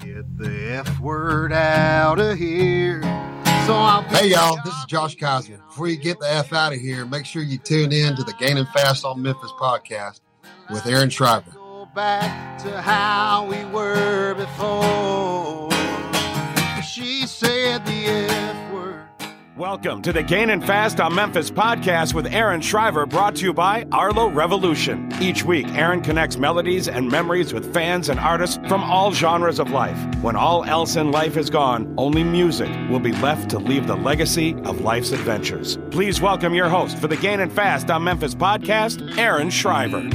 Get the F word out of here. So I'll Hey y'all, this is Josh Kaiser. Before you get the F out of here, make sure you tune in to the Gaining Fast on Memphis podcast with Aaron Shriver. go back to how we were before. She said the F. Welcome to the Gaining Fast on Memphis podcast with Aaron Shriver, brought to you by Arlo Revolution. Each week, Aaron connects melodies and memories with fans and artists from all genres of life. When all else in life is gone, only music will be left to leave the legacy of life's adventures. Please welcome your host for the Gaining Fast on Memphis podcast, Aaron Shriver.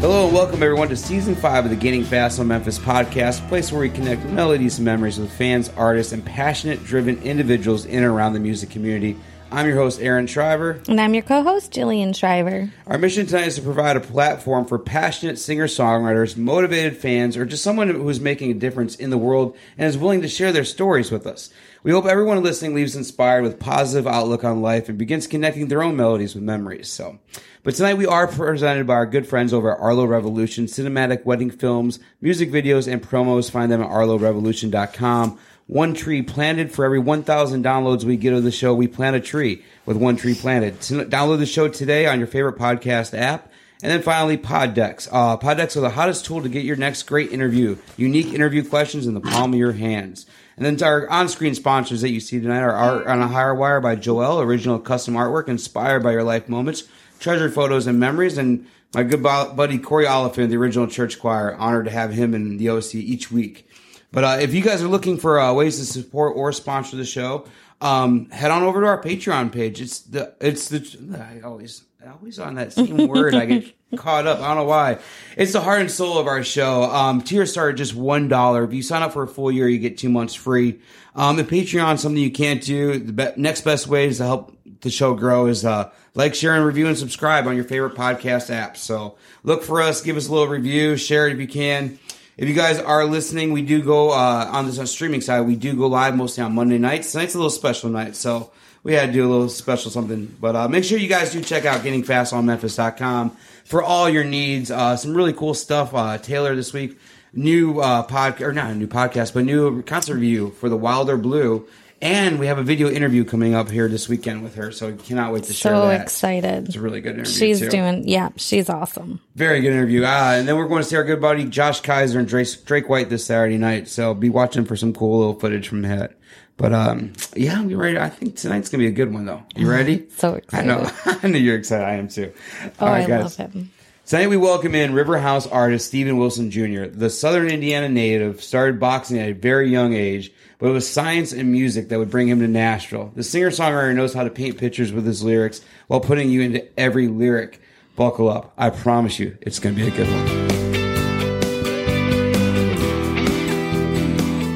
Hello and welcome everyone to season five of the Gaining Fast on Memphis podcast, a place where we connect melodies and memories with fans, artists, and passionate, driven individuals in and around the music community. I'm your host, Aaron Shriver. And I'm your co host, Jillian Shriver. Our mission tonight is to provide a platform for passionate singer songwriters, motivated fans, or just someone who is making a difference in the world and is willing to share their stories with us. We hope everyone listening leaves inspired with positive outlook on life and begins connecting their own melodies with memories. So, but tonight we are presented by our good friends over at Arlo Revolution, cinematic wedding films, music videos, and promos. Find them at arlorevolution.com. One tree planted for every 1,000 downloads we get of the show, we plant a tree with one tree planted. Download the show today on your favorite podcast app. And then finally, Pod Decks. Uh, Pod Decks are the hottest tool to get your next great interview. Unique interview questions in the palm of your hands. And then our on-screen sponsors that you see tonight are Art on a Higher Wire by Joel, original custom artwork inspired by your life moments, treasured photos and memories, and my good bu- buddy Corey Oliphant, the original church choir. Honored to have him in the OC each week. But uh, if you guys are looking for uh, ways to support or sponsor the show, um, head on over to our Patreon page. It's the it's the I always always on that same word. I get caught up. I don't know why. It's the heart and soul of our show. Um, tiers start at just one dollar. If you sign up for a full year, you get two months free. Um, the Patreon something you can't do. The be- next best ways to help the show grow is uh, like, share, and review, and subscribe on your favorite podcast apps. So look for us. Give us a little review. Share it if you can. If you guys are listening, we do go uh, on this on streaming side. We do go live mostly on Monday nights. Tonight's a little special night, so we had to do a little special something. But uh, make sure you guys do check out gainingfastonmemphis.com for all your needs. Uh, some really cool stuff. Uh, Taylor this week, new uh, podcast or not a new podcast, but new concert review for the Wilder Blue. And we have a video interview coming up here this weekend with her, so cannot wait to share So that. excited. It's a really good interview. She's too. doing, yeah, she's awesome. Very good interview. Ah, and then we're going to see our good buddy Josh Kaiser and Drake, Drake White this Saturday night. So be watching for some cool little footage from that. But um, yeah, I'm ready. I think tonight's gonna be a good one though. You ready? So excited. I know. I know you're excited. I am too. Oh, right, I guys. love him. Tonight we welcome in River House artist Stephen Wilson Jr. The Southern Indiana native started boxing at a very young age, but it was science and music that would bring him to Nashville. The singer-songwriter knows how to paint pictures with his lyrics while putting you into every lyric. Buckle up. I promise you, it's going to be a good one.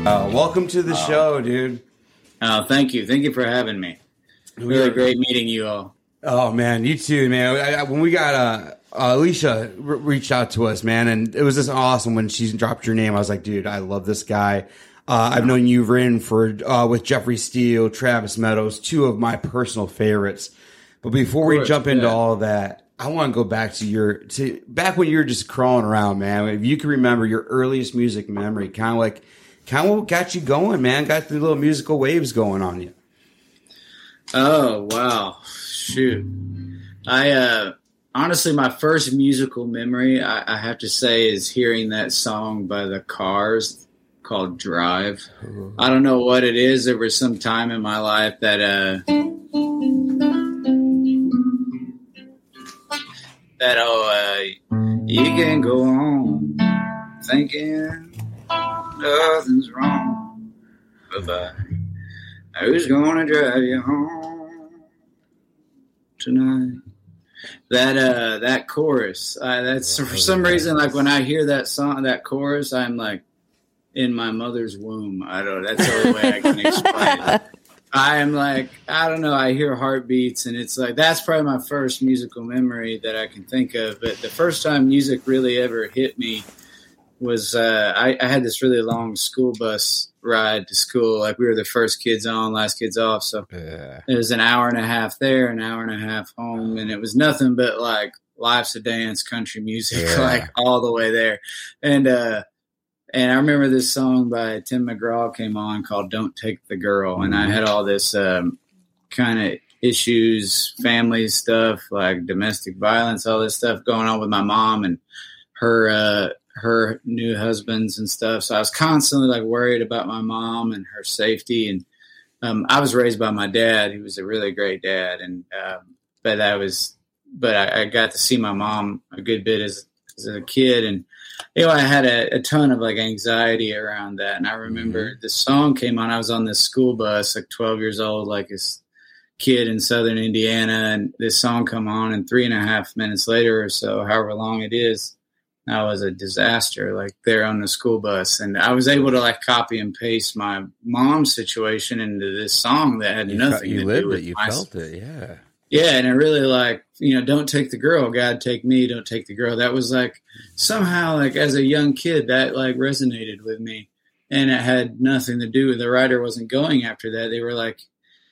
Uh, welcome to the show, dude. Oh, thank you. Thank you for having me. Really great meeting you all. Oh man, you too, man. I, I, when we got uh, uh, Alicia re- reached out to us, man, and it was just awesome when she dropped your name. I was like, dude, I love this guy. Uh, I've known you've written for uh, with Jeffrey Steele, Travis Meadows, two of my personal favorites. But before we jump into yeah. all of that, I want to go back to your to back when you were just crawling around, man. If you can remember your earliest music memory, kind of like kind of what got you going, man. Got the little musical waves going on you. Oh, wow. Shoot. I, uh, honestly, my first musical memory, I, I have to say, is hearing that song by the Cars called Drive. I don't know what it is. There was some time in my life that, uh, that, oh, uh, you can go on thinking nothing's wrong. Bye-bye. Who's gonna drive you home tonight? That uh, that chorus. Uh, that's for some reason like when I hear that song, that chorus, I'm like in my mother's womb. I don't. That's the only way I can explain it. I am like I don't know. I hear heartbeats, and it's like that's probably my first musical memory that I can think of. But the first time music really ever hit me was uh, I, I had this really long school bus ride to school. Like we were the first kids on, last kids off. So yeah. it was an hour and a half there, an hour and a half home, and it was nothing but like life's a dance, country music, Yeah. like all the way there. And uh and I remember this song by Tim McGraw came on called "Don't Take the Girl," and I had all this um, kind of issues, family stuff, like domestic violence, all this stuff going on with my mom and her uh, her new husbands and stuff. So I was constantly like worried about my mom and her safety. And um, I was raised by my dad, who was a really great dad, and um, but I was but I, I got to see my mom a good bit as as a kid and you know, I had a, a ton of like anxiety around that. And I mm-hmm. remember the song came on. I was on this school bus, like 12 years old, like this kid in southern Indiana. And this song come on, and three and a half minutes later or so, however long it is, I was a disaster, like there on the school bus. And I was able to like copy and paste my mom's situation into this song that had You, nothing you to lived do with it. You my felt it. Yeah. Yeah, and I really like you know, don't take the girl, God take me, don't take the girl. That was like somehow like as a young kid that like resonated with me, and it had nothing to do with the writer wasn't going after that. They were like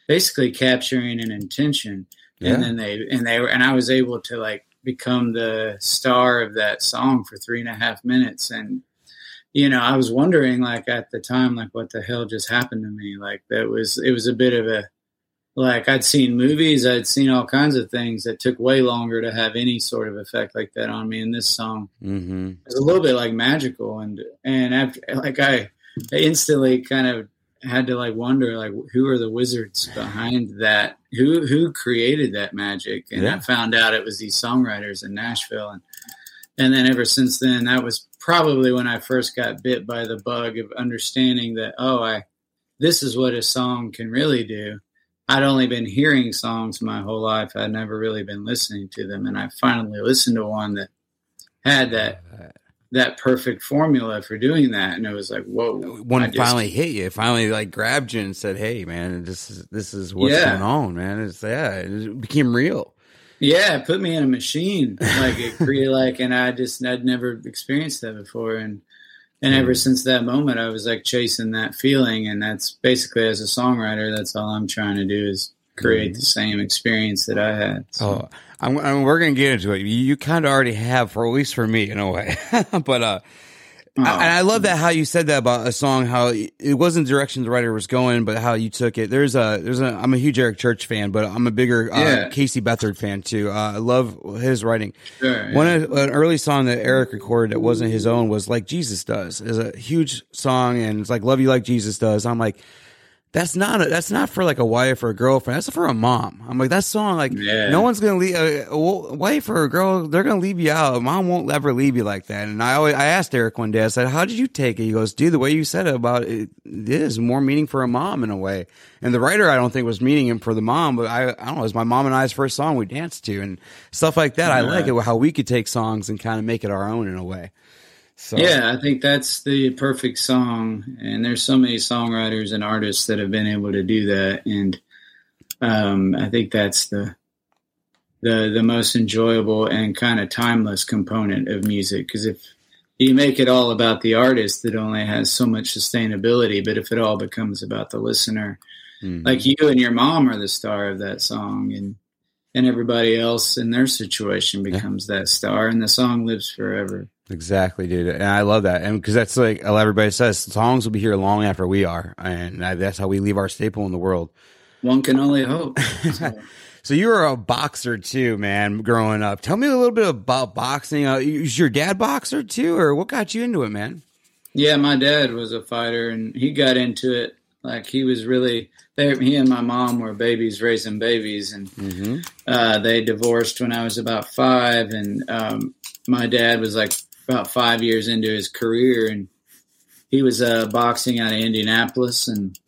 basically capturing an intention, Yeah. and then they and they were and I was able to like become the star of that song for three and a half minutes and you know i was wondering like at the time like what the hell just happened to me like that was it was a bit of a like i'd seen movies i'd seen all kinds of things that took way longer to have any sort of effect like that on me and this song. Mm-hmm. was a little bit like magical and and after like i I instantly kind of had to like wonder like who are the wizards behind that? Who who created that magic? And Yeah. i found out it was these songwriters in nashville. And and then ever since then that was probably when i first got bit by the bug of understanding that oh i this is what a song can really do i'd only been hearing songs my whole life i'd never really been listening to them and i finally listened to one that had that that perfect formula for doing that and it was like whoa it just- finally hit you, it finally like grabbed you and said, "Hey, man, this is this is what's Yeah. going on, man." It's yeah, it became real. Yeah, it put me in a machine. Like it created like and I just I'd never experienced that before and and ever since that moment I was like chasing that feeling and that's basically as a songwriter that's all I'm trying to do is create the same experience that I had. So, Oh, I'm, I'm, we're gonna get into it. You, you kind of already have, for at least for me, in a way. but uh, Oh. I, and I love that how you said that about a song. How it wasn't the direction the writer was going, but how you took it. There's a there's a. I'm a huge Eric Church fan, but I'm a bigger uh, Casey Beathard fan too. Uh, I love his writing. sure, yeah. One of- an early song that Eric recorded that wasn't his own was like Jesus does. is a huge song and it's like Love You Like Jesus Does. I'm like, that's not a, that's not for like a wife or a girlfriend. That's for a mom. I'm like that song. Like Yeah. no one's gonna leave uh, uh, a, a wife or a girl. They're gonna leave you out. Mom won't ever leave you like that. And I always I asked Eric one day. I said, "How did you take it?" He goes, "Dude, the way you said it about it, it is more meaning for a mom in a way." And the writer, I don't think was meaning him for the mom, but I I don't know. It was my mom and I's first song we danced to and stuff like that. I like it how we could take songs and kind of make it our own in a way. So Yeah, I think that's the perfect song, and there's so many songwriters and artists that have been able to do that, and um, I think that's the the the most enjoyable and kind of timeless component of music. Because if you make it all about the artist, it only has so much sustainability. But if it all becomes about the listener, Mhm. like you and your mom are the star of that song, and and everybody else in their situation becomes that star, and the song lives forever. Exactly, dude, and I love that, and because that's like everybody says, songs will be here long after we are, and that's how we leave our staple in the world. One can only hope. So- So you were a boxer too, man, growing up. Tell me a little bit about boxing. Uh, is your dad boxer too, or what got you into it, man? Yeah, my dad was a fighter, and he got into it. Like he was really. They, he and my mom were babies raising babies, and Mm-hmm. uh, they divorced when I was about five. And um, my dad was like about five years into his career, and he was uh, boxing out of Indianapolis, and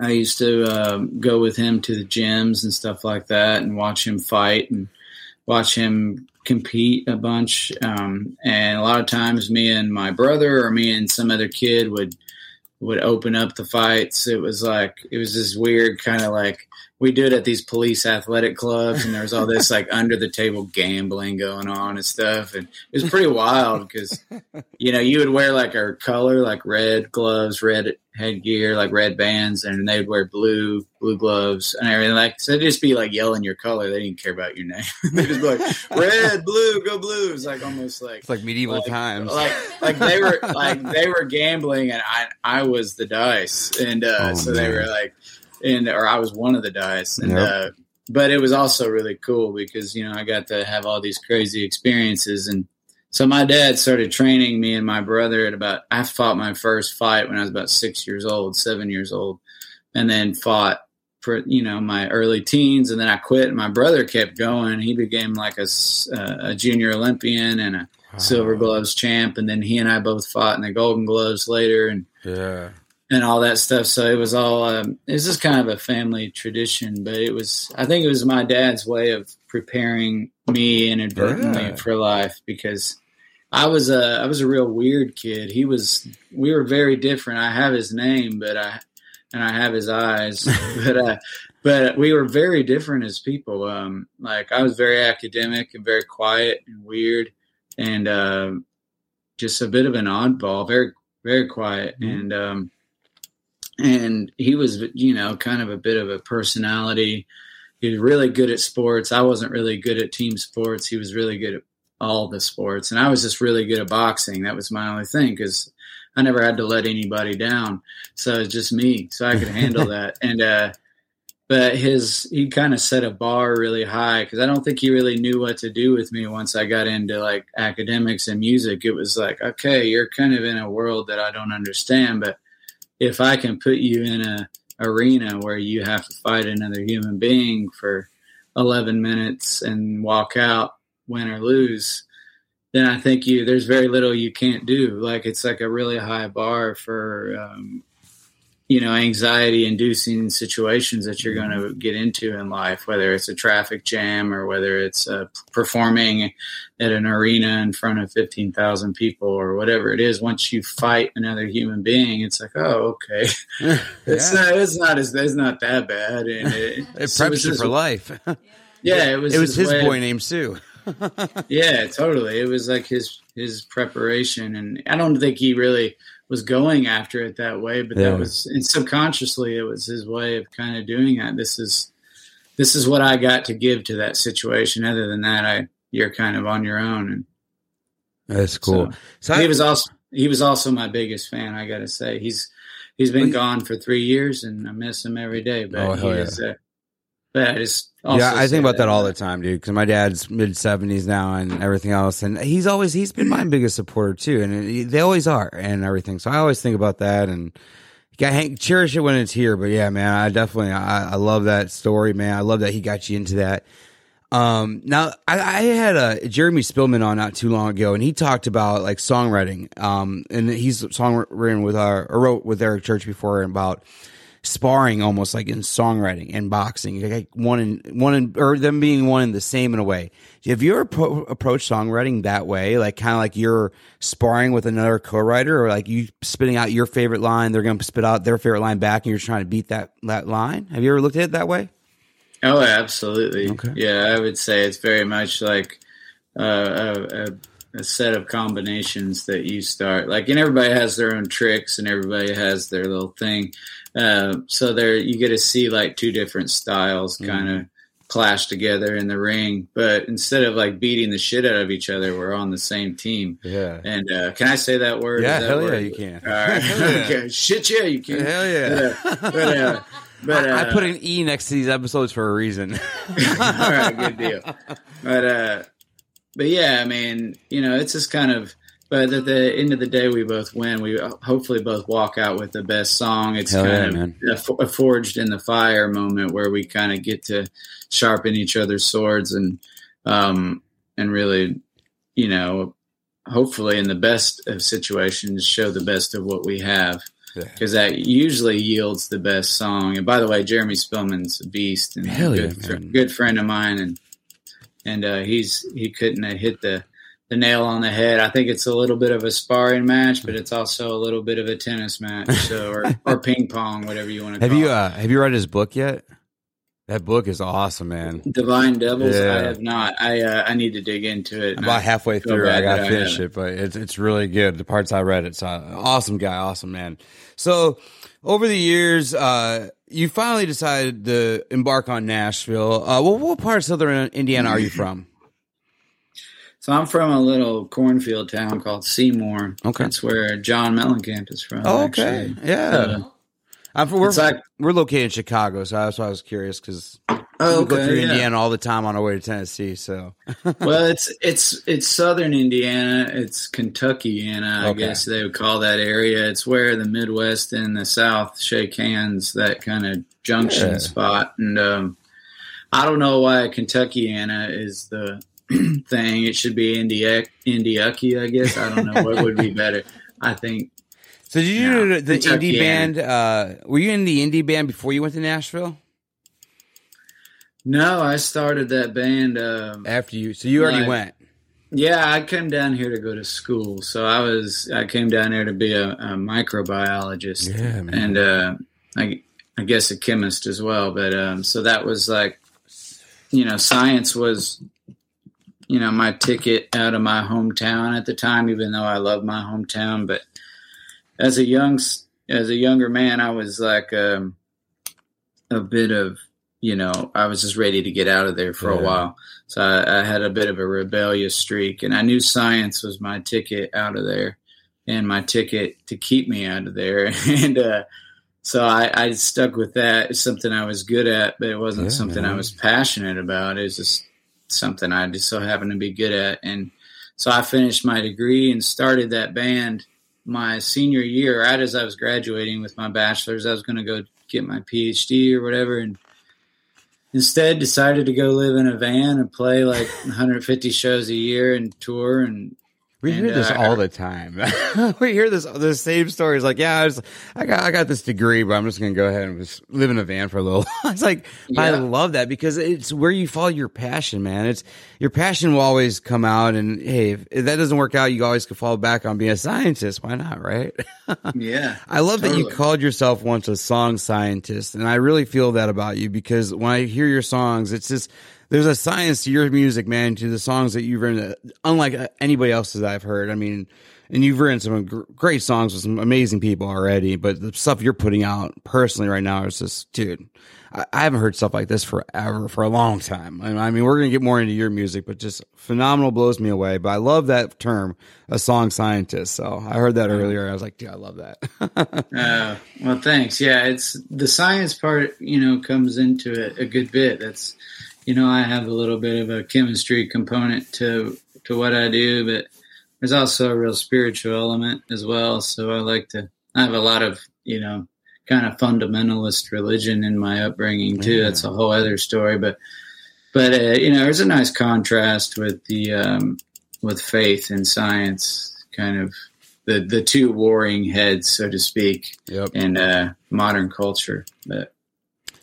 I used to um, go with him to the gyms and stuff like that, and watch him fight and watch him compete a bunch. Um, and a lot of times, me and my brother or me and some other kid would would open up the fights. It was like it was this weird kind of like we do it at these police athletic clubs, and there was all this like under the table gambling going on and stuff, and it was pretty wild because you know you would wear like our color, like red gloves, red headgear, like red bands, and they'd wear blue blue gloves and everything. Like so, they'd just be like yelling your color. They didn't care about your name. they just be like red, blue, go blue. It's like almost like It's like medieval like, times. Like like they were like they were gambling and I I was the dice and uh, Oh, so they were like and or I was one of the dice and Yep. uh, but it was also really cool because you know I got to have all these crazy experiences and so my dad started training me and my brother at about I fought my first fight when I was about six years old seven years old and then fought for you know my early teens and then I quit and my brother kept going he became like a, uh, a junior Olympian and a silver gloves champ and then he and I both fought in the golden gloves later and yeah. And all that stuff so it was all um, it was just kind of a family tradition but it was I think it was my dad's way of preparing me inadvertently Yeah. for life because I was a I was a real weird kid he was we were very different I have his name but I and I have his eyes but uh but we were very different as people um like I was very academic and very quiet and weird and um just a bit of an oddball very very quiet Mhm. and um and he was you know kind of a bit of a personality. He was really good at sports. I wasn't really good at team sports. He was really good at all the sports. And i was just really good at boxing. That was my only thing because i never had to let anybody down. So it's just me so i could handle that. And uh but his he kind of set a bar really high because i don't think he really knew what to do with me once i got into like academics and music. It was like okay you're kind of in a world that i don't understand but if i can put you in a arena where you have to fight another human being for 11 minutes and walk out win or lose then i think you there's very little you can't do. Like it's like a really high bar for um, you know anxiety inducing situations that you're going to get into in life whether it's a traffic jam or whether it's uh, performing at an arena in front of 15,000 people or whatever it is once you fight another human being it's like oh okay it's not it's not as it's not that bad and it, It preps was you for life. yeah it was it was his way boy of- named Sue. yeah, totally. It was like his his preparation, and I don't think he really was going after it that way, but Yeah. that was and subconsciously it was his way of kind of doing that. This is this is what I got to give to that situation. Other than that, I you're kind of on your own. And That's cool. So, So, he I, was also he was also my biggest fan. I got to say he's he's been Well, gone for three years, and I miss him every day. But Oh, he hell yeah. is. Uh, but I just yeah, I think about that all the time, dude. Because my dad's mid seventies now and everything else, and he's always he's been my biggest supporter too, and they always are and everything. So I always think about that and got cherish it when it's here. But yeah, man, I definitely I, I love that story, man. I love that he got you into that. Um, now I, I had a Jeremy Spillman on not too long ago, and he talked about like songwriting. Um, and he's songwritten with our or wrote with Eric Church before about sparring almost like in songwriting and boxing, like one in one in, or them being one in the same in a way. Have you ever pro- approached songwriting that way, like kind of like you're sparring with another co-writer, or like you spitting out your favorite line, they're going to spit out their favorite line back, and you're trying to beat that that line? Have you ever looked at it that way? Oh, absolutely. Okay. Yeah, I would say it's very much like uh, a, a, a set of combinations that you start. Like, and everybody has their own tricks, and everybody has their little thing. Uh, so there, you get to see like two different styles kind of clash together in the ring. But instead of like beating the shit out of each other, we're on the same team. Yeah. And uh, can I say that word? Yeah, that hell yeah, you can. All right. Yeah. okay. Shit, yeah, you can. Hell yeah. But, uh, but, uh, I, I uh, put an E next to these episodes for a reason. All right, good deal. But uh, but yeah, I mean, you know, it's just kind of. But at the end of the day, we both win. We hopefully both walk out with the best song. It's Hell kind man. of a, a forged in the fire moment where we kind of get to sharpen each other's swords and um and really, you know, hopefully in the best of situations, show the best of what we have Yeah. because that usually yields the best song. And by the way, Jeremy Spillman's a beast and Hell a yeah, good, fr- good friend of mine, and and uh, he's he couldn't have hit the the nail on the head. I think it's a little bit of a sparring match, but it's also a little bit of a tennis match, so or, or ping pong, whatever you want to. have call you it. uh have you read his book yet? That book is awesome, man. Divine Devils. Yeah. I have not. I uh, I need to dig into it. I'm about halfway through. I got to finish it, but it's it's really good. The parts I read, it's uh, awesome guy, awesome man. So over the years, uh, you finally decided to embark on Nashville. Uh, well, what part of Southern Indiana are you from? So I'm from a little cornfield town called Seymour. Okay. That's where John Mellencamp is from. Oh, okay, actually. yeah. Uh, I'm from, we're, like- we're located in Chicago, so that's why I was curious because Oh, we go through yeah. Indiana all the time on our way to Tennessee. So well, it's it's it's southern Indiana. It's Kentuckiana, I Okay. guess they would call that area. It's where the Midwest and the South shake hands. That kind of junction Yeah. spot. And um, I don't know why Kentuckiana is the thing. It should be Indiac Indiucky, I guess. I don't know what would be better. I think So did you No, do the indie band? Uh, were you in the indie band before you went to Nashville? No. I started that band. Um, After you, so you already Right. went. Yeah, I came down here to go to school. So I was I came down there to be a, a microbiologist Yeah, and uh, I I guess a chemist as well. But um, so that was like, you know, science was, you know, my ticket out of my hometown at the time. Even though I love my hometown, but as a young as a younger man, I was like um, a bit of you know I was just ready to get out of there for Yeah. a while. So I, I had a bit of a rebellious streak, and I knew science was my ticket out of there, and my ticket to keep me out of there. and uh, so I, I stuck with that. It's something I was good at, but it wasn't Yeah, something I was passionate about. It was just something I just so happened to be good at. And so I finished my degree and started that band my senior year, right as I was graduating with my bachelor's. I was going to go get my PhD or whatever, and instead decided to go live in a van and play like 150 shows a year and tour and We And, hear this uh, all the time. we hear this the same stories. Like, yeah, I, was, I got I got this degree, but I'm just gonna go ahead and just live in a van for a little. it's like I love that because it's where you follow your passion, man. It's your passion will always come out, and hey, if, if that doesn't work out, you always can fall back on being a scientist. Why not, right? yeah. I love that you called yourself once a song scientist, and I really feel that about you because when I hear your songs, it's just there's a science to your music, man, to the songs that you've written, that- unlike uh, anybody else's I've heard. I mean, and you've written some great songs with some amazing people already, but the stuff you're putting out personally right now is just, dude. I, I haven't heard stuff like this forever, for a long time. And I mean, we're gonna get more into your music, but just phenomenal blows me away. But I love that term, a song scientist. So I heard that earlier. I was like, dude, I love that. Uh, well, thanks. Yeah, it's the science part. You know, comes into it a good bit. That's, you know, I have a little bit of a chemistry component to to what I do, but there's also a real spiritual element as well. So I like to. I have a lot of you know kind of fundamentalist religion in my upbringing too. Yeah. That's a whole other story, but but uh, you know, there's a nice contrast with the um, with faith and science, kind of the the two warring heads, so to speak yep. in uh, modern culture. But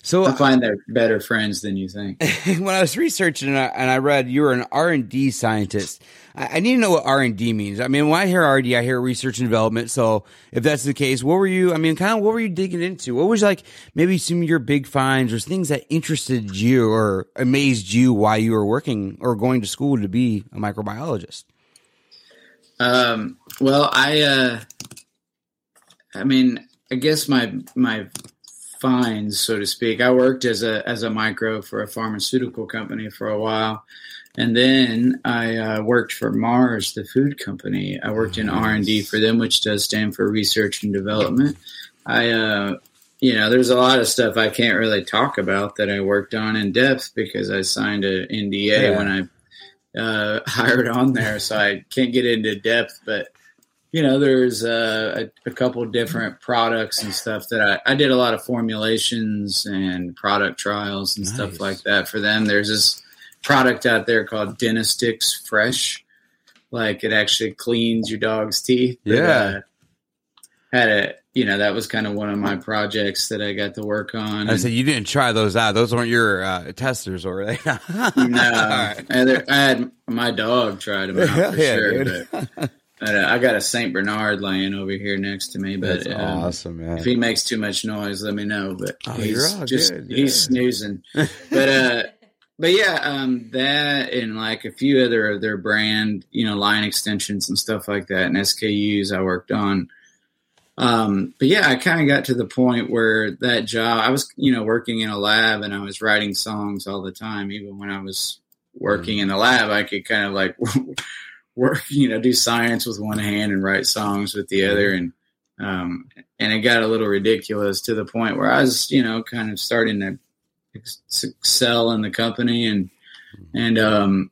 So I find they're better friends than you think. when I was researching and I, and I read you were an R and D scientist, I, I need to know what R and D means. I mean, when I hear R and D, I hear research and development. So if that's the case, what were you? I mean, kind of what were you digging into? What was like maybe some of your big finds or things that interested you or amazed you while you were working or going to school to be a microbiologist? Um, well, I, uh, I mean, I guess my my finds, so to speak. I worked as a as a micro for a pharmaceutical company for a while, and then I uh, worked for Mars, the food company. I worked in R and D for them, which does stand for research and development. I, uh, you know, there's a lot of stuff I can't really talk about that I worked on in depth because I signed an NDA Yeah. when I uh, hired on there, so I can't get into depth. But you know, there's uh, a, a couple different products and stuff that I, I did a lot of formulations and product trials and Nice. stuff like that for them. There's this product out there called Dentastix Fresh, like it actually cleans your dog's teeth. But, Yeah. uh, had a you know that was kind of one of my projects that I got to work on. I said you didn't try those out; those weren't your uh, testers, were they? no, right. I, I had my dog try them out for Yeah, sure. Dude. But, But, uh, I got a Saint Bernard laying over here next to me, but That's um, awesome, man. if he makes too much noise, let me know. But Oh, he's just good, he's yeah. snoozing. but uh, but yeah, um, that and like a few other of their brand, you know, line extensions and stuff like that, and SKUs I worked on. Um, but yeah, I kind of got to the point where that job, I was, you know, working in a lab and I was writing songs all the time. Even when I was working in the lab, I could kind of like work, you know, do science with one hand and write songs with the other. And, um, and it got a little ridiculous to the point where I was, you know, kind of starting to excel in the company and, and, um,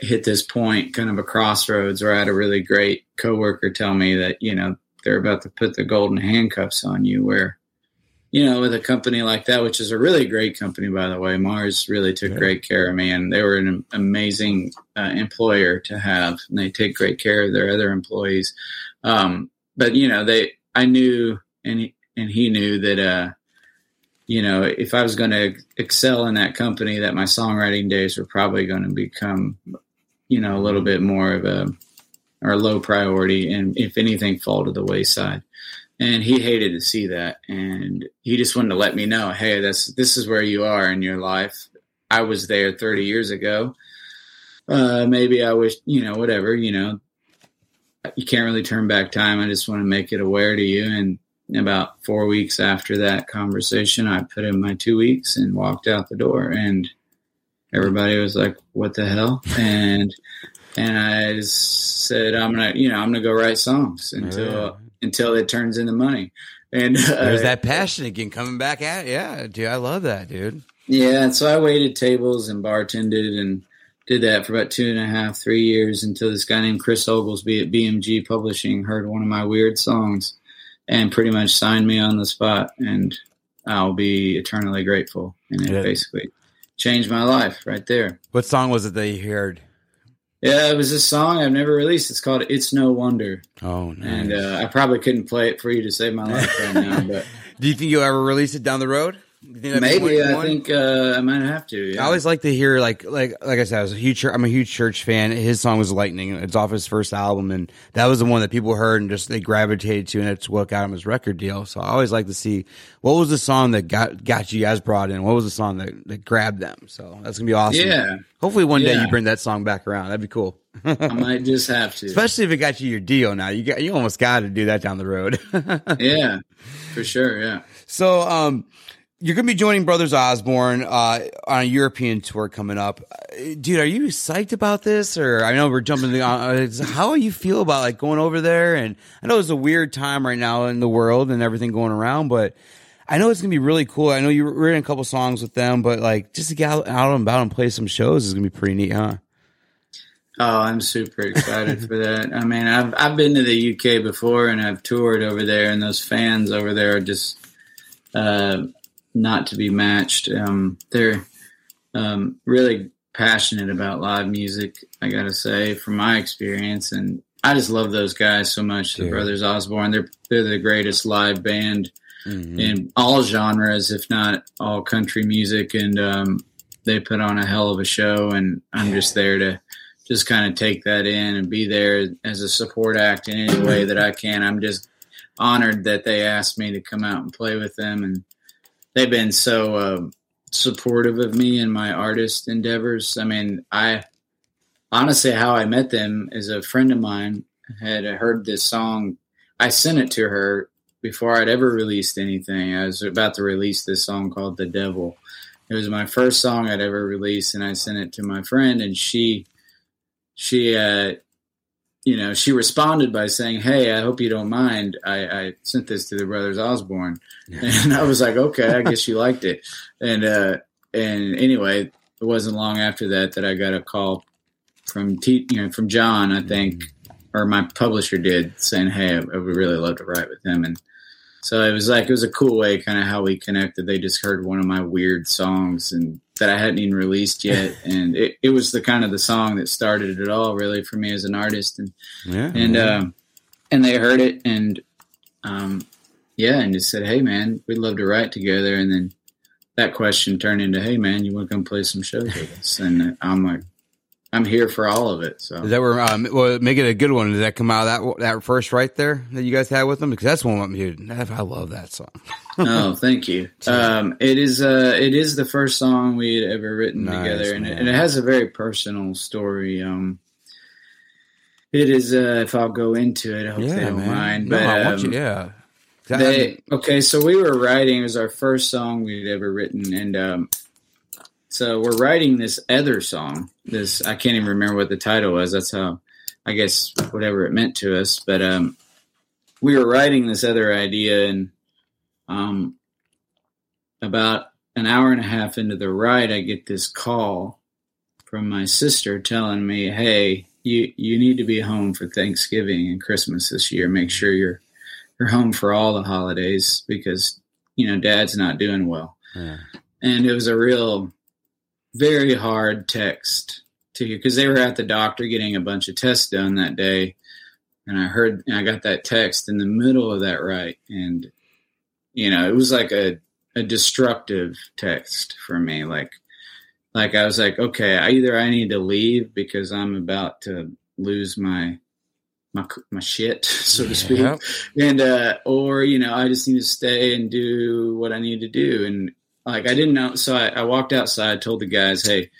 hit this point, kind of a crossroads where I had a really great coworker tell me that, you know, they're about to put the golden handcuffs on you where, you know, with a company like that, which is a really great company, by the way, Mars really took Yeah. great care of me and they were an amazing uh, employer to have and they take great care of their other employees. Um, but you know, they, I knew and he, and he knew that, uh, you know, if I was going to excel in that company, that my songwriting days were probably going to become, you know, a little bit more of a or low priority, and if anything, fall to the wayside. And he hated to see that, and he just wanted to let me know, hey, this this is where you are in your life. I was there 30 years ago. Uh, maybe I wish, you know, whatever, you know, you can't really turn back time. I just want to make it aware to you. And about four weeks after that conversation, I put in my two weeks and walked out the door. And everybody was like, "What the hell?" And and I said, "I'm gonna, you know, I'm gonna go write songs until Yeah. Until it turns into money." And uh, There's that passion again coming back at yeah, dude. I love that, dude. Yeah, and so I waited tables and bartended and did that for about two and a half, three years until this guy named Chris Oglesby at BMG Publishing heard one of my weird songs and pretty much signed me on the spot. And I'll be eternally grateful. And it Yeah. basically changed my life right there. What song was it that you heard? Yeah, it was this song I've never released. It's called It's No Wonder. Oh, nice. And uh, I probably couldn't play it for you to save my life right now, but Do you think you'll ever release it down the road? Do you think maybe I one? think uh, I might have to. Yeah. I always like to hear like like like I said, I was a huge I'm a huge Church fan. His song was Lightning. It's off his first album, and that was the one that people heard and just they gravitated to, and it's what got him his record deal. So I always like to see what was the song that got got you guys brought in. What was the song that, that grabbed them? So that's gonna be awesome. Yeah. Hopefully one day you bring that song back around. That'd be cool. I might just have to. Especially if it got you your deal. Now you got you almost got to do that down the road. yeah, for sure. Yeah. So, um, you're going to be joining Brothers Osborne uh, on a European tour coming up, Uh, dude. Are you psyched about this? Or I know we're jumping. The, uh, how do you feel about like going over there? And I know it's a weird time right now in the world and everything going around, but I know it's going to be really cool. I know you've written a couple songs with them, but like just to get out, out and about and play some shows is going to be pretty neat, huh? Oh, I'm super excited for that. I mean, I've I've been to the UK before and I've toured over there, and those fans over there are just uh, not to be matched. Um, they're um, really passionate about live music. I gotta say, from my experience, and I just love those guys so much. The Yeah. Brothers Osborne, they're they're the greatest live band Mhm. in all genres, if not all country music, and um, they put on a hell of a show. And I'm just there to just kind of take that in and be there as a support act in any way that I can. I'm just honored that they asked me to come out and play with them, and they've been so uh, supportive of me and my artist endeavors. I mean, I honestly, how I met them is a friend of mine had heard this song. I sent it to her before I'd ever released anything. I was about to release this song called The Devil. It was my first song I'd ever released, and I sent it to my friend, and she, she, uh, you know, she responded by saying, "Hey, I hope you don't mind. I, I sent this to the Brothers Osborne," and I was like, "Okay, I guess you liked it." And uh, and anyway, it wasn't long after that that I got a call from T, you know, from John, I think, or my publisher did, saying, "Hey, I, I would really love to write with him." And so it was like it was a cool way, kind of how we connected. They just heard one of my weird songs and that I hadn't even released yet, and it, it was the kind of the song that started it all, really, for me as an artist. And Yeah. and um, and they heard it, and um, yeah, and just said, "Hey, man, we'd love to write together." And then that question turned into, "Hey, man, you want to come play some shows with us?" And I'm like, I'm here for all of it. So Is that where um, well, make it a good one? Did that come out of that that first right there that you guys had with them? Because that's one of dude. I love that song. oh, thank you. Um, it is uh, it is the first song we had ever written Nice, together, and it, and it has a very personal story. Um, it is uh, if I'll go into it, I hope they don't mind. No, But I want um, you. Yeah. they okay. So we were writing. It was our first song we'd ever written, and um, so we're writing this other song. This I can't even remember what the title was. That's how I guess whatever it meant to us. But um, we were writing this other idea, and um, about an hour and a half into the ride, I get this call from my sister telling me, "Hey, you you need to be home for Thanksgiving and Christmas this year. Make sure you're you're home for all the holidays because you know Dad's not doing well." Yeah. And it was a real, very hard text to you because they were at the doctor getting a bunch of tests done that day, and I heard and I got that text in the middle of that right, and you know it was like a a destructive text for me, like like I was like, okay, I, either I need to leave because I'm about to lose my my my shit, so to speak, and uh, or you know, I just need to stay and do what I need to do, and like I didn't know, so I, I walked outside, told the guys, hey.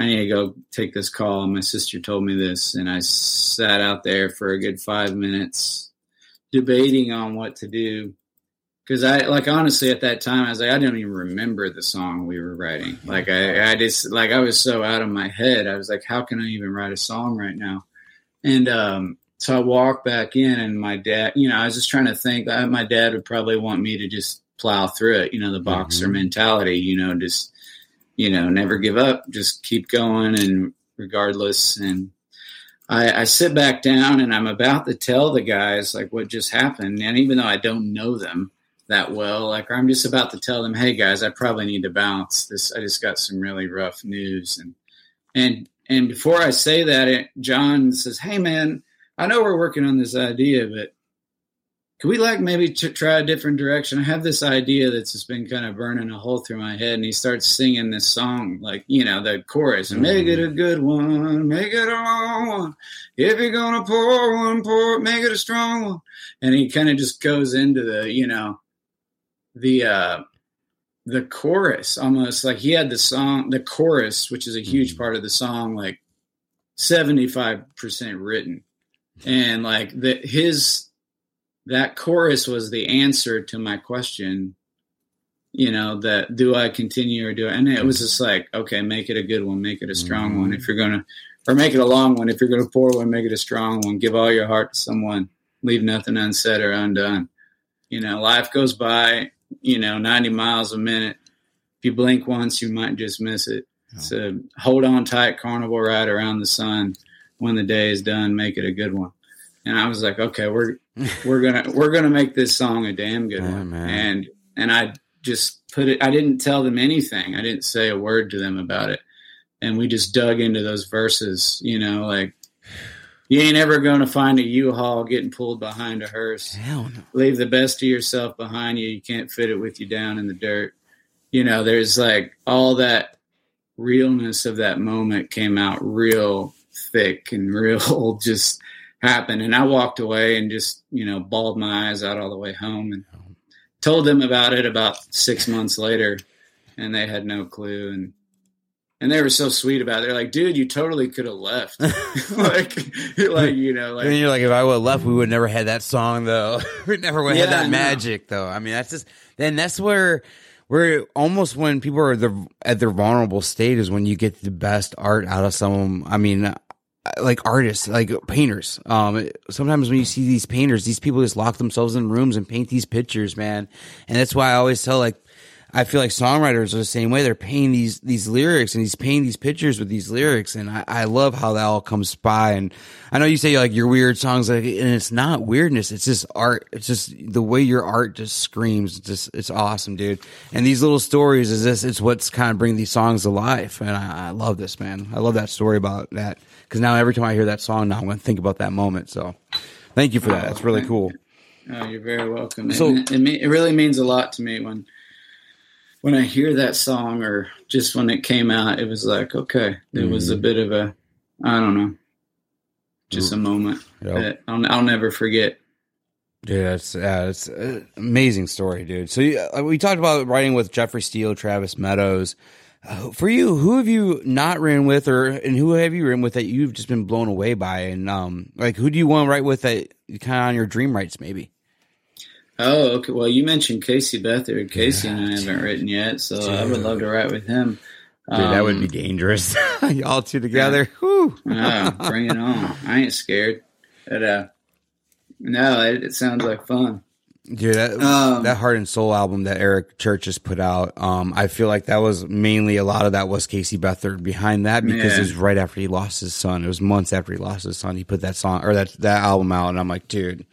I need to go take this call. My sister told me this, and I sat out there for a good five minutes debating on what to do because I like honestly at that time I was like I don't even remember the song we were writing. Like I, I just like I was so out of my head. I was like, how can I even write a song right now? And um, so I walked back in, and my dad, you know, I was just trying to think. uh, My dad would probably want me to just plow through it. You know, the boxer Mhm. mentality. You know, just you know, never give up, just keep going, and regardless. And I, I sit back down, and I'm about to tell the guys like what just happened, and even though I don't know them that well. Like I'm just about to tell them, "Hey guys, I probably need to bounce. This I just got some really rough news." And and and before I say that, it, John says, "Hey man, I know we're working on this idea, but could we like maybe t- try a different direction? I have this idea that's just been kind of burning a hole through my head." And he starts singing this song, like you know the chorus, and make it a good one, make it a long one. If you're gonna pour one, pour it, make it a strong one. And he kind of just goes into the you know the uh the chorus almost like he had the song the chorus which is a huge part of the song like 75% written and like that his that chorus was the answer to my question you know that do i continue or do i and it was just like okay make it a good one make it a strong one. If mm-hmm. you're gonna or make it a long one. If you're gonna pour one make it a strong one. Give all your heart to someone. Leave nothing unsaid or undone. You know life goes by you know 90 miles a minute. If you blink once you might just miss it. So hold on tight carnival ride around the sun. When the day is done make it a good one. And i was like okay we're we're gonna we're gonna make this song a damn good Yeah, one man. and and i just put it i didn't tell them anything i didn't say a word to them about it and we just dug into those verses you know like you ain't ever gonna find a u-haul getting pulled behind a hearse Hell no. leave the best of yourself behind you. You can't fit it with you down in the dirt. You know, there's like all that realness of that moment came out real thick and real just happened. And I walked away and just, you know, bawled my eyes out all the way home and told them about it about six months later. And they had no clue. And, and they were so sweet about it. They're like, dude, you totally could have left. like, like, you know, like, and you're like, if I would have left, we would never had that song though. we never would have Yeah, had that magic though. I mean, that's just then that's where where almost when people are the, at their vulnerable state is when you get the best art out of someone. I mean, like artists, like painters. Um, sometimes when you see these painters, these people just lock themselves in rooms and paint these pictures, man. And that's why I always tell like. I feel like songwriters are the same way. They're painting these these lyrics and he's painting these pictures with these lyrics, and I, I love how that all comes by. And I know you say like your weird songs, like, and it's not weirdness. It's just art. It's just the way your art just screams. It's just it's awesome, dude. And these little stories is this. It's what's kind of bringing these songs to life. And I, I love this, man. I love that story about that because now every time I hear that song, now I'm going to think about that moment. So thank you for that. That's really cool. Oh, you're very welcome. So- it, it, it really means a lot to me when when I hear that song, or just when it came out. It was like, okay, it was a Mm-hmm. bit of a I don't know. Just a moment Yep. that I'll, I'll never forget. Dude, that's yeah, it's an amazing story, dude. So you, uh, we talked about writing with Jeffrey Steele, Travis Meadows. For you, who have you not written with, or and who have you written with that you've just been blown away by, and um, like who do you want to write with that kind of on your dream writes maybe? Oh, okay. Well, you mentioned Casey Beathard. Casey and I haven't written yet, so I would love to write with him. Dude, that would Um, be dangerous. Y'all two together. Whew. Ah, bring it on. I ain't scared. But, uh, no, it, it sounds like fun. Dude, that, Um, that Heart and Soul album that Eric Church has put out, um, I feel like that was mainly a lot of that was Casey Beathard behind that because Yeah. it was right after he lost his son. It was months after he lost his son. He put that song or that that album out, and I'm like, dude.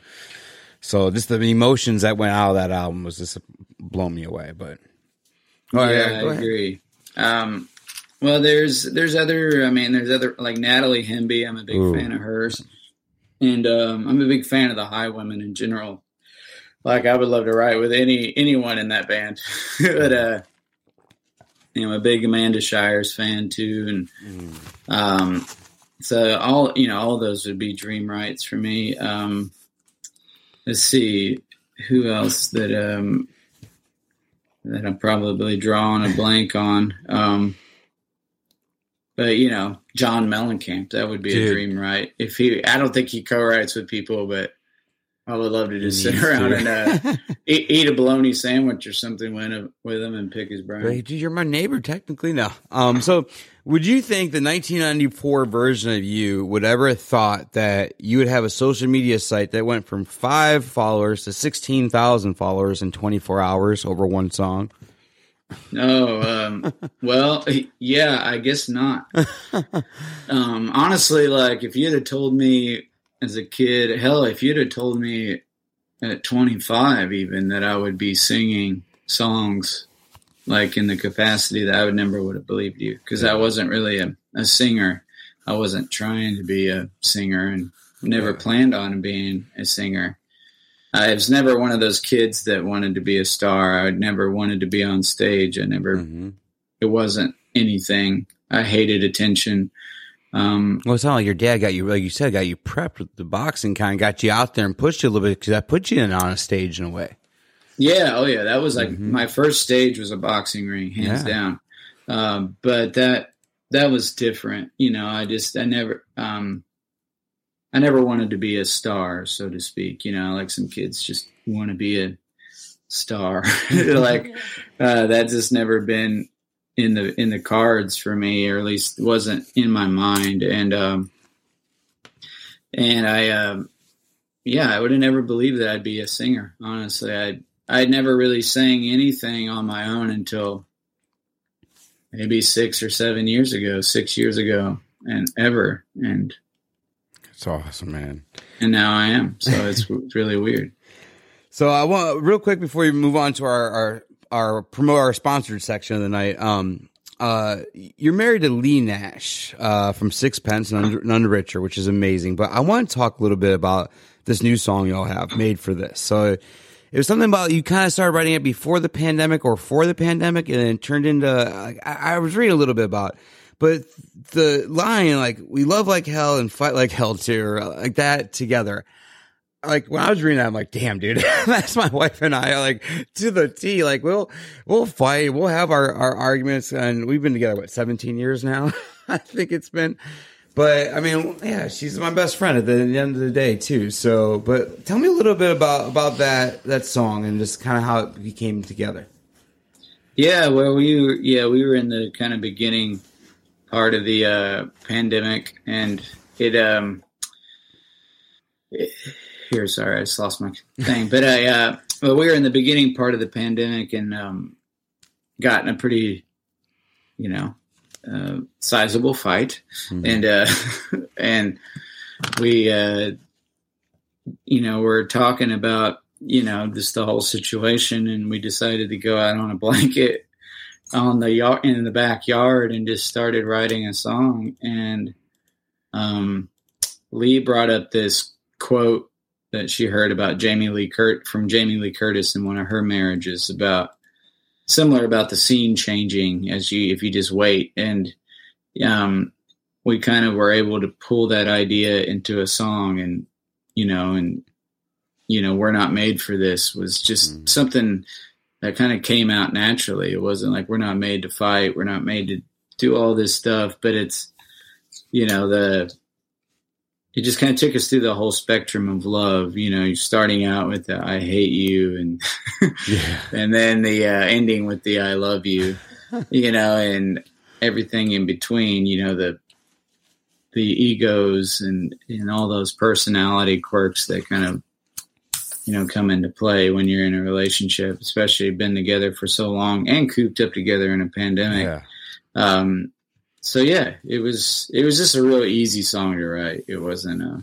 So just the emotions that went out of that album was just blown me away. But Oh, yeah, yeah, I agree. Um, well, there's there's other. I mean, there's other like Natalie Hemby. I'm a big Ooh. fan of hers, and um, I'm a big fan of the Highwomen in general. Like, I would love to write with any anyone in that band, but uh, you know, I'm a big Amanda Shires fan too, and um, so all you know, all those would be dream rights for me. Um, let's see who else that um that I'm probably drawing a blank on. Um, but you know, John Mellencamp, that would be Dude. a dream, right? If he, I don't think he co-writes with people, but I would love to just sit around to. and uh, eat, eat a bologna sandwich or something with, him and pick his brain. You're my neighbor technically now. Um, so would you think the 1994 version of you would ever have thought that you would have a social media site that went from five followers to 16,000 followers in 24 hours over one song? No, um, well, yeah, I guess not. um, honestly, like if you'd have told me as a kid, hell, if you'd have told me at 25 even that I would be singing songs like in the capacity that I would never would have believed you because I wasn't really a, a singer. I wasn't trying to be a singer and never planned on being a singer. I was never one of those kids that wanted to be a star. I never wanted to be on stage. I never, Mm-hmm. it wasn't anything. I hated attention. Um, Well, it's not like your dad got you, like you said, got you prepped with the boxing kind, got you out there and pushed you a little bit because that put you in on a stage in a way. Yeah, oh yeah, that was like Mhm. my first stage was a boxing ring, hands Yeah. down. Um, but that that was different, you know. I just I never um, I never wanted to be a star, so to speak. You know, like some kids just want to be a star. like uh, that's just never been in the in the cards for me, or at least wasn't in my mind. And um, and I um, yeah, I would have never believed that I'd be a singer. Honestly, I I'd never really sang anything on my own until maybe six or seven years ago, six years ago, and ever, and It's awesome, man. and now I am. So it's, it's really weird. So I want real quick before we move on to our our our promote our sponsored section of the night. Um, uh, you're married to Lee Nash uh, from Sixpence and Under, None Richer, which is amazing. But I want to talk a little bit about this new song y'all have made for this. So it was something about you kind of started writing it before the pandemic or for the pandemic, and then turned into. I, I was reading a little bit about. It. But the line, like, we love like hell and fight like hell too, or like that together like when I was reading that, I'm like, damn, dude, that's my wife and I like to the T. Like we'll we'll fight, we'll have our our arguments, and we've been together what 17 years now. I think it's been. But I mean, yeah, she's my best friend at the end of the day too. So, but tell me a little bit about about that that song and just kind of how it became together. Yeah, well, we were yeah we were in the kind of beginning part of the uh, pandemic, and it um. it- here, sorry, I just lost my thing. But I, uh, well, we were in the beginning part of the pandemic, and um, got in a pretty, you know, uh, sizable fight, and uh, and we, uh, you know, we're talking about you know just the whole situation, and we decided to go out on a blanket on the yard in the backyard and just started writing a song. And um, Lee brought up this quote that she heard about Jamie Lee Curt from Jamie Lee Curtis in one of her marriages about similar about the scene changing as you if you just wait and um we kind of were able to pull that idea into a song and you know and you know we're not made for this was just Mm. something that kind of came out naturally it wasn't like we're not made to fight we're not made to do all this stuff but it's you know the it just kind of took us through the whole spectrum of love you know starting out with the i hate you and Yeah. and then the uh, ending with the i love you you know and everything in between you know the the egos and and all those personality quirks that kind of you know come into play when you're in a relationship especially been together for so long and cooped up together in a pandemic Yeah. um so yeah it was it was just a real easy song to write. It wasn't uh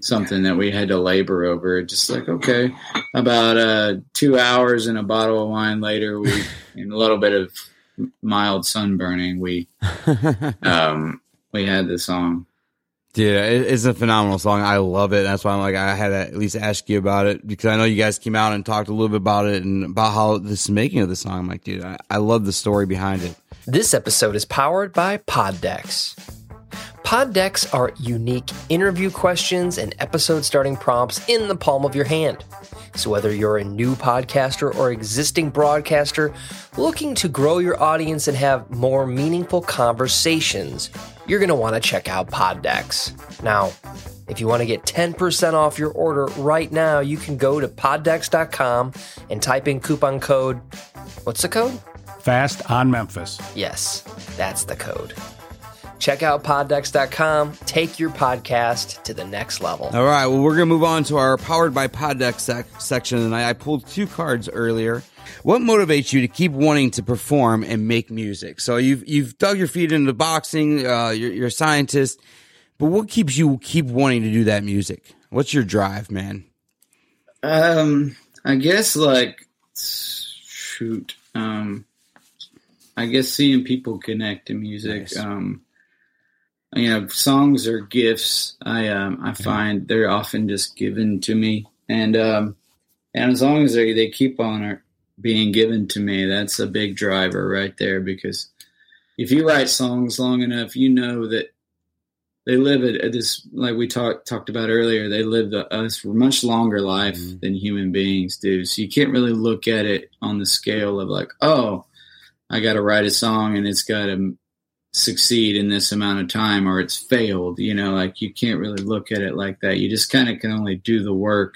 something that we had to labor over. Just like okay about uh two hours and a bottle of wine later we and a little bit of mild sunburning we um we had the song Dude, it's a phenomenal song. I love it. That's why I'm like, I had to at least ask you about it because I know you guys came out and talked a little bit about it and about how this making of the song. I'm like, dude, I, I love the story behind it. This episode is powered by PodDecks. PodDecks are unique interview questions and episode starting prompts in the palm of your hand. So, whether you're a new podcaster or existing broadcaster looking to grow your audience and have more meaningful conversations, you're going to want to check out PodDecks. Now, if you want to get 10% off your order right now, you can go to poddecks.com and type in coupon code. What's the code? Fast on Memphis. Yes, that's the code. Check out poddecks.com. Take your podcast to the next level. All right. Well, we're going to move on to our powered by PodDeck sec- section. And I, I pulled two cards earlier. What motivates you to keep wanting to perform and make music? So you've, you've dug your feet into boxing. Uh, you're, you're a scientist, but what keeps you keep wanting to do that music? What's your drive, man? Um, I guess like shoot. Um, I guess seeing people connect to music. Nice. Um, you know, songs are gifts. I um, I find they're often just given to me, and um, and as long as they they keep on being given to me, that's a big driver right there. Because if you write songs long enough, you know that they live at, at this like we talked talked about earlier. They live a, a much longer life Mhm. than human beings do. So you can't really look at it on the scale of like, oh, I got to write a song and it's got to succeed in this amount of time or it's failed. You know, like you can't really look at it like that. You just kind of can only do the work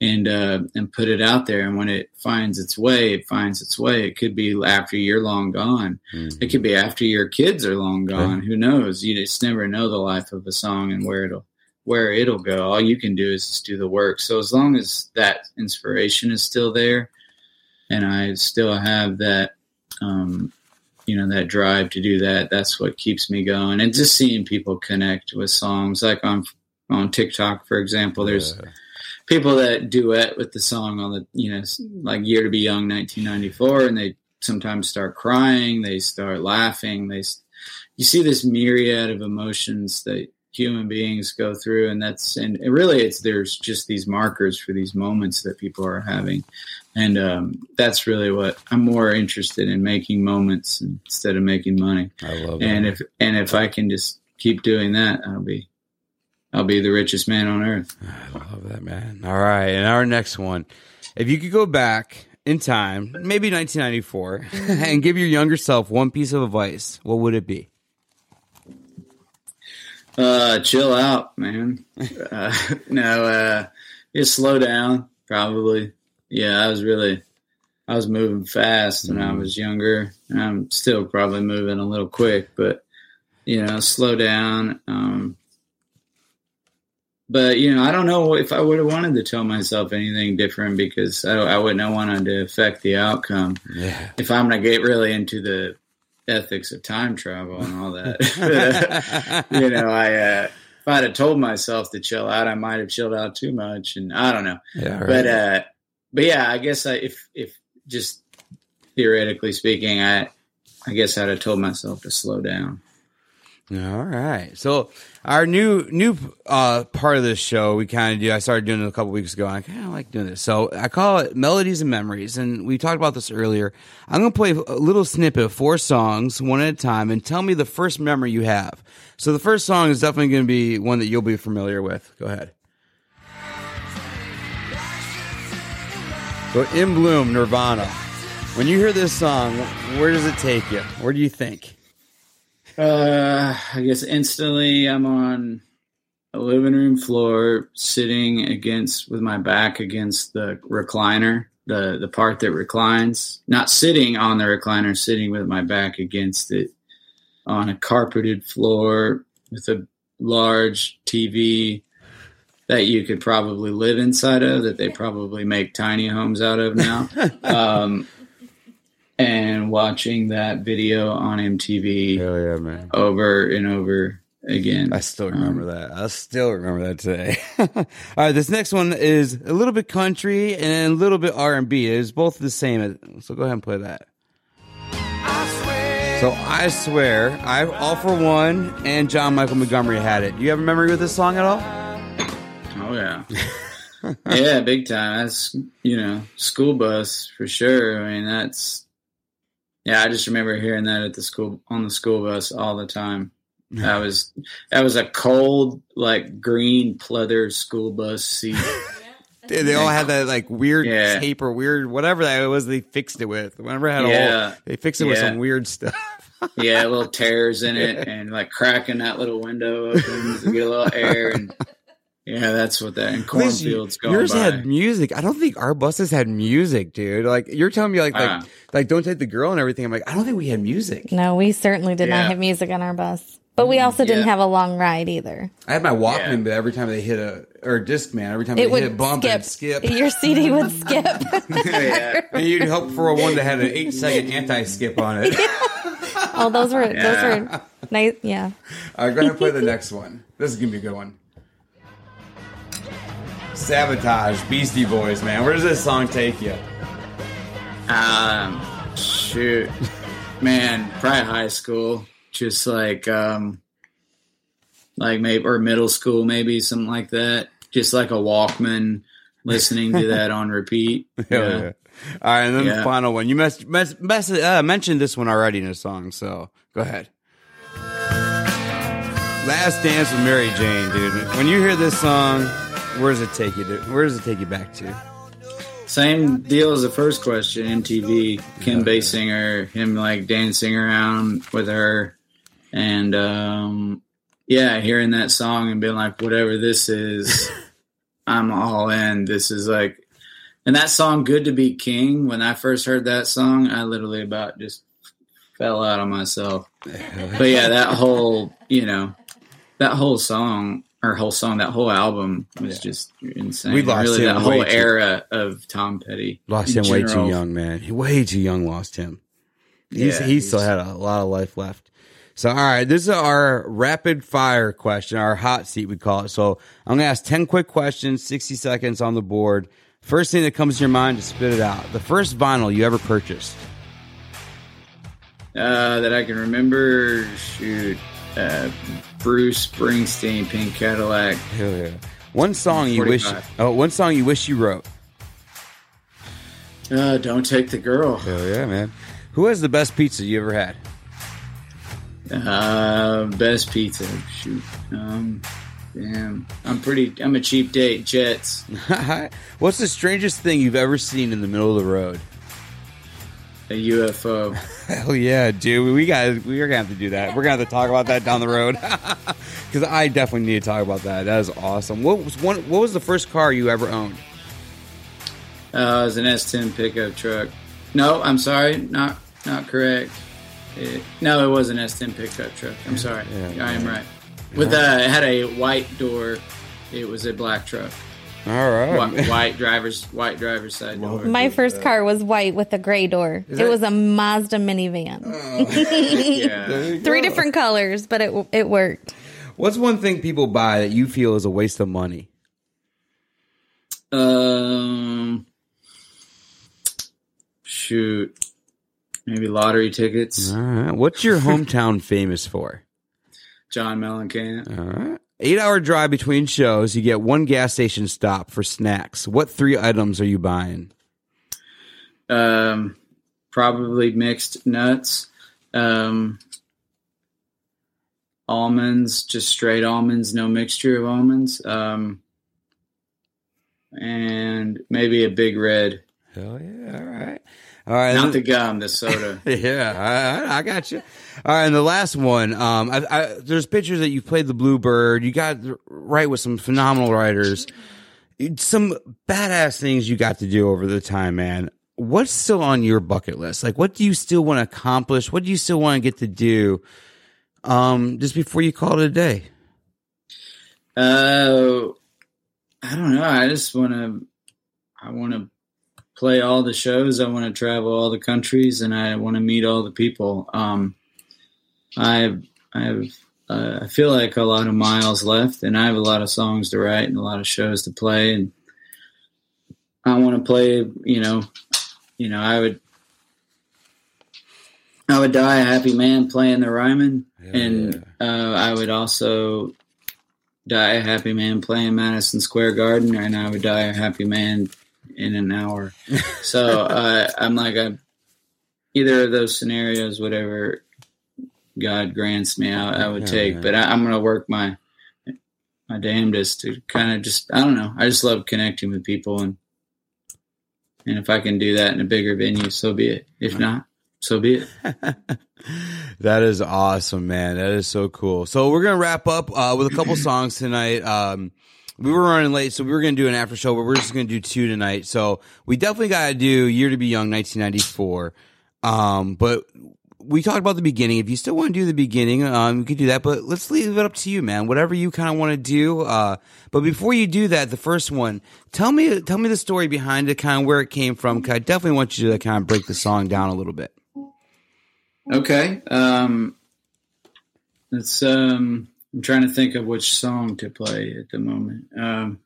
and uh, and put it out there. And when it finds its way, it finds its way. It could be after you're long gone. It could be after your kids are long gone. Who knows? You just never know the life of a song and where it'll where it'll go. All you can do is just do the work. So as long as that inspiration is still there, and I still have that, um, you know, that drive to do that, that's what keeps me going. And just seeing people connect with songs, like on on TikTok, for example, there's people that duet with the song on the you know like year to be young 1994 and they sometimes start crying they start laughing they you see this myriad of emotions that human beings go through and that's and it really it's there's just these markers for these moments that people are having. And um, that's really what i'm more interested in making moments instead of making money. I love and if and if i can just keep doing that i'll be i'll be the richest man on earth I love that, man. All right. And our next one. If you could go back in time, maybe 1994, and give your younger self one piece of advice, what would it be? Uh, chill out, man. uh, no, uh, just slow down. Probably. Yeah, I was really, I was moving fast when I was younger. I'm still probably moving a little quick, but you know, slow down. Um, but you know, I don't know if I would have wanted to tell myself anything different because I, I wouldn't have wanted to affect the outcome Yeah. if I'm going to get really into the ethics of time travel and all that. you know, I uh, if I'd have told myself to chill out, I might have chilled out too much, and I don't know. Yeah. right. But uh, but yeah, I guess I, if if just theoretically speaking, I I guess I'd have told myself to slow down. All right. So our new new uh, part of this show we kind of do. I started doing it a couple weeks ago. I kind of like doing this. So I call it melodies and memories, and we talked about this earlier. I'm gonna play a little snippet of four songs, one at a time, and tell me the first memory you have. So the first song is definitely gonna be one that you'll be familiar with. Go ahead. So in bloom, Nirvana. When you hear this song, where does it take you? Where do you think? Uh, I guess instantly I'm on a living room floor, sitting against with my back against the recliner, the the part that reclines. Not sitting on the recliner, sitting with my back against it on a carpeted floor with a large TV that you could probably live inside of that they probably make tiny homes out of now. um, and watching that video on MTV Hell yeah, man. over and over again. I still um, remember that. I still remember that today. All right, this next one is a little bit country and a little bit R and B. It's both the same. So go ahead and play that. So I swear, I All-4-One and John Michael Montgomery had it. Do you have a memory with this song at all? Oh yeah, yeah, big time. That's you know school bus for sure. I mean that's yeah. I just remember hearing that at the school on the school bus all the time. That was that was a cold like green pleather school bus seat. They, they all had that like weird Yeah. tape or weird whatever that it was. They fixed it with. Whenever it had a hole, they fixed it with some weird stuff. yeah, little tears in it and like cracking that little window open to get a little air and yeah, that's what that and Please, cornfields going Yours by. had music. I don't think our buses had music, dude. Like you're telling me, like like Ah. like don't take the girl and everything. I'm like, I don't think we had music. No, we certainly did Yeah. not have music on our bus. But we also didn't Yeah. have a long ride either. I had my Walkman, Yeah. but every time they hit a or Discman, every time It they would hit a bump skip. and skip, Your CD would skip. yeah. and you'd hope for a one that had an eight second anti skip on it. oh, those were Yeah. those were nice. Yeah. All right, go ahead and play the next one. This is gonna be a good one. Sabotage, Beastie Boys, man. Where does this song take you? Um, shoot, man, probably high school, just like um, like maybe or middle school, maybe something like that. Just like a Walkman, listening to that on repeat. Hell yeah. All right, and then the final one. You mess, mess, mess, uh, mentioned this one already in a song, so go ahead. Last Dance with Mary Jane, dude. When you hear this song, where does it take you to? Where does it take you back to? Same deal as the first question. MTV, Kim Basinger, him like dancing around with her, and um, yeah, hearing that song and being like, whatever this is, I'm all in. This is like, and that song, "Good to Be King." When I first heard that song, I literally about just fell out on myself. But yeah, that whole, you know, that whole song or whole song, that whole album was just insane. We lost really him that whole too- era of Tom Petty. Lost him way too young, man. Way too young. Lost him. He's, Yeah, he still had a lot of life left. So, all right, this is our rapid fire question, our hot seat, we call it. So, I'm going to ask 10 quick questions, 60 seconds on the board. First thing that comes to your mind, just spit it out. The first vinyl you ever purchased. Uh, that I can remember, shoot, uh, Bruce Springsteen, Pink Cadillac. Hell yeah. One song you wish, oh, one song you wish you wrote. Uh, Don't Take the Girl. Hell yeah, man. Who has the best pizza you ever had? Uh, best pizza. Shoot. Um, damn. I'm pretty, I'm a cheap date. Jets. What's the strangest thing you've ever seen in the middle of the road? A UFO. Hell yeah, dude. We got we're gonna have to do that. We're gonna have to talk about that down the road. Cause I definitely need to talk about that. That is awesome. What was one what was the first car you ever owned? Uh, it was an S10 pickup truck. No, I'm sorry. Not, not correct. It, no, it was an S10 pickup truck. I'm sorry. Yeah. I am right. With uh, it had a white door. It was a black truck. All right. White, white driver's white driver's side door. My first car was white with a gray door. It that- was a Mazda minivan. yeah. Three different colors, but it it worked. What's one thing people buy that you feel is a waste of money? Um, shoot, maybe lottery tickets. All right. What's your hometown famous for? John Mellencamp. All right. Eight hour drive between shows. You get one gas station stop for snacks. What three items are you buying? Um, probably mixed nuts. Um, almonds, just straight almonds, no mixture of almonds. Um, and maybe a big red. Hell yeah. All right. All right. Not the gum, the soda. yeah, I, I got you. All right, and the last one. Um, I, I, there's pictures that you played the Bluebird. You got right with some phenomenal writers. Some badass things you got to do over the time, man. What's still on your bucket list? Like, what do you still want to accomplish? What do you still want to get to do? Um, just before you call it a day. Uh, I don't know. I just want to. I want to play all the shows. I want to travel all the countries, and I want to meet all the people. Um, I I have uh, I feel like a lot of miles left, and I have a lot of songs to write and a lot of shows to play, and I want to play. You know, you know, I would I would die a happy man playing the Ryman, and uh, I would also die a happy man playing Madison Square Garden, and I would die a happy man in an hour. so uh, I'm like, I, either of those scenarios, whatever God grants me, I, I would take. But I, I'm going to work my my damnedest to kind of just I don't know. I just love connecting with people, and and if I can do that in a bigger venue, so be it. If not, so be it. that is awesome, man. That is so cool. So we're gonna wrap up uh, with a couple songs tonight. Um, we were running late, so we were gonna do an after show, but we're just gonna do two tonight. So we definitely gotta do "Year to Be Young" 1994. Um, but we talked about the beginning. If you still want to do the beginning, um, you could do that. But let's leave it up to you, man. Whatever you kind of want to do. Uh, but before you do that, the first one, tell me, tell me the story behind it, kind of where it came from. Cause I definitely want you to kind of break the song down a little bit. Okay. Um, it's um, I'm trying to think of which song to play at the moment. Um,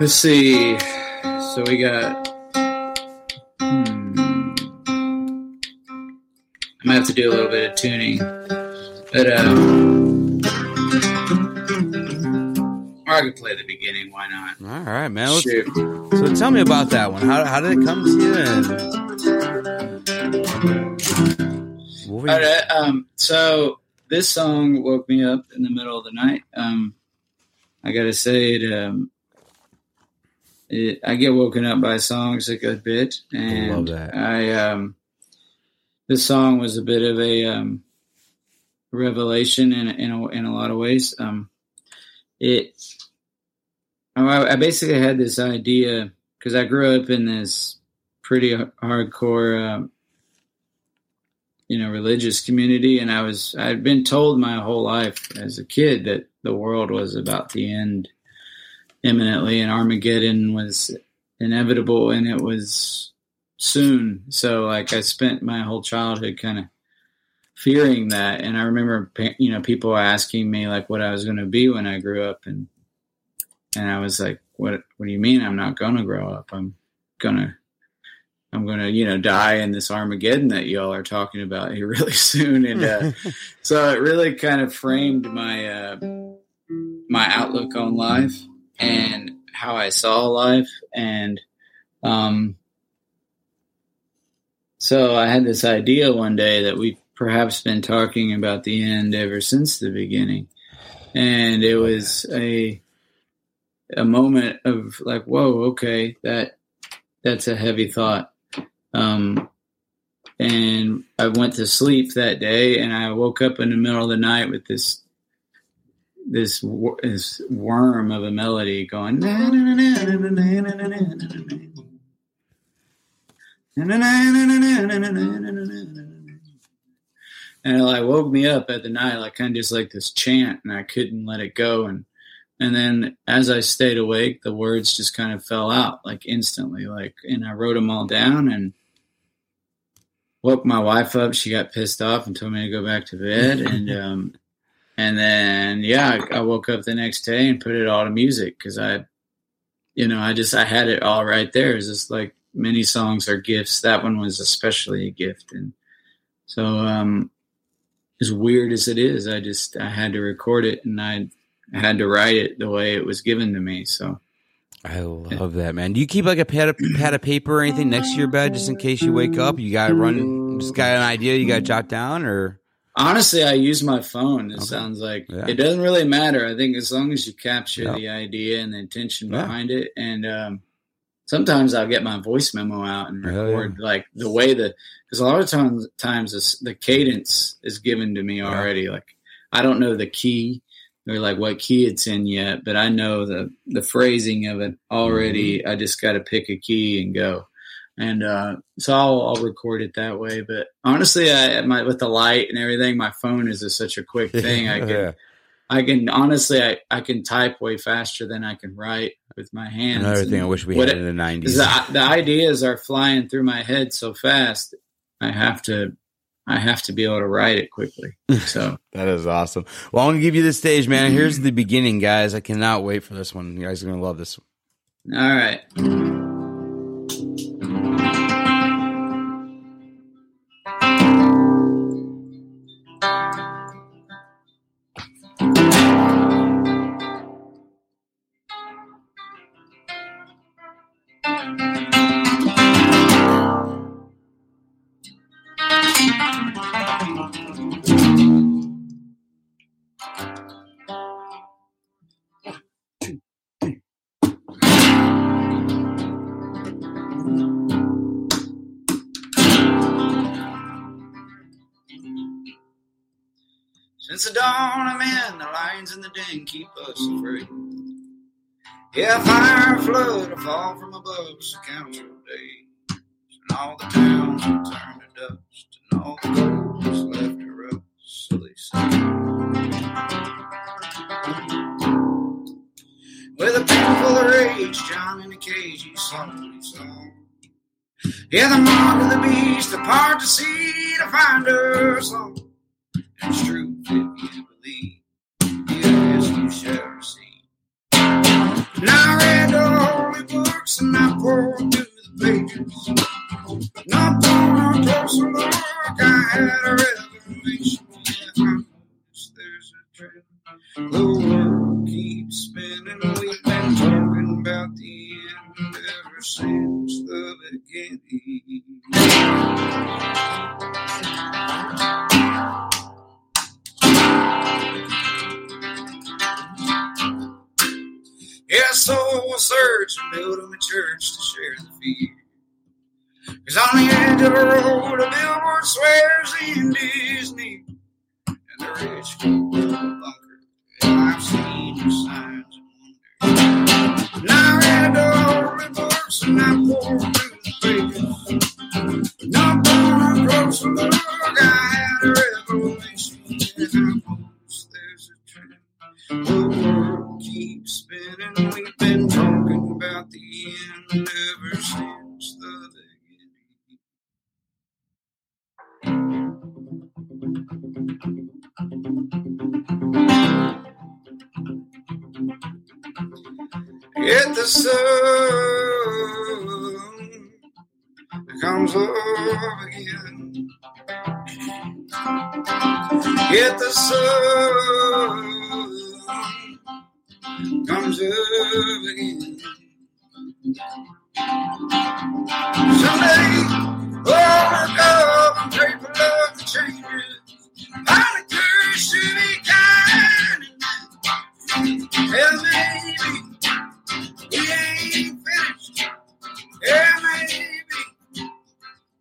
let's see. So we got. Hmm. I might have to do a little bit of tuning, but um, or I could play the beginning. Why not? All right, man. Let's, Shoot. so tell me about that one. How, how did it come to you? And what were you- All right. Um, so this song woke me up in the middle of the night. Um, I gotta say it. Um, it I get woken up by songs a good bit, and that. I um, this song was a bit of a um, revelation in in a, in a lot of ways. Um, it. I, I basically had this idea because I grew up in this pretty hardcore. Um, you know religious community and i was i'd been told my whole life as a kid that the world was about the end imminently and armageddon was inevitable and it was soon. So like i spent my whole childhood kind of fearing that. And i remember you know people asking me like what i was going to be when i grew up. And and i was like what what do you mean i'm not going to grow up? I'm going to I'm gonna, you know, die in this Armageddon that y'all are talking about here really soon, and uh, so it really kind of framed my uh, my outlook on life and how I saw life, and um, so I had this idea one day that we've perhaps been talking about the end ever since the beginning, and it was a a moment of like, whoa, okay, that that's a heavy thought. Um, and I went to sleep that day, and I woke up in the middle of the night with this this this worm of a melody going. And it like woke me up at the night, like kind of just like this chant, and I couldn't let it go. And and then as I stayed awake, the words just kind of fell out like instantly, like and I wrote them all down and woke my wife up. She got pissed off and told me to go back to bed. And um, and then yeah, I, I woke up the next day and put it all to music because I, you know, I just I had it all right there. It's just like many songs are gifts. That one was especially a gift, and so um, as weird as it is, I just I had to record it and I, had to write it the way it was given to me. So I love that, man. Do you keep like a pad of, pad of paper or anything next to your bed just in case you wake up? You got to run, just got an idea you got to jot down or? honestly, I use my phone. It Okay. sounds like Yeah. it doesn't really matter. I think as long as you capture Yeah. the idea and the intention Yeah. behind it, and um, sometimes I'll get my voice memo out and Yeah, record like the way the because a lot of times times this, the cadence is given to me Yeah. already. Like I don't know the key or like what key it's in yet, but I know the the phrasing of it already. Mm-hmm. I just got to pick a key and go. And uh, so I'll, I'll record it that way. But honestly, I my with the light and everything, my phone is just such a quick thing. I can Yeah. I can honestly I, I can type way faster than I can write with my hands. Another thing I wish we had it- in the 90s. the, the ideas are flying through my head so fast. I have to I have to be able to write it quickly. So That is awesome. Well, I'm going to give you the stage, man. Here's the beginning, guys. I cannot wait for this one. You guys are going to love this. one. all right. The keep us afraid. Yeah, fire, flood, a fall from above, so count your days. And all the towns will turn to dust, and all the gold is left to rust, so they say. With a of rage, John in a cage, he softly song. Yeah, the mark of the beast, the part to see to find us all. And I read the holy books and I poured through the pages. Not on a closer look, I had a revelation. Yeah, I there's a trend. The search and build them a church to share the fear. Cause on the edge of a road, a billboard swears the end is near. And the rich go the bunker. And I've seen the signs and wonder. And I read the holy books and I poured through the pages. Not on a closer look, I had a revelation. And I a trend. The world keeps spinning. We've been the end ever since the. Yet the sun comes up again. Yet the sun comes up again. Someday, oh, up and pray for love to change it. Find a curse to be kind. Well, maybe we ain't finished. Yeah, maybe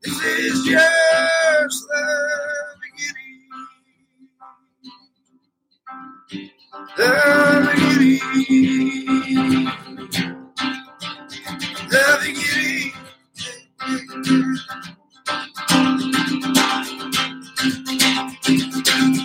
this is just the beginning. The beginning. The beginning. dude,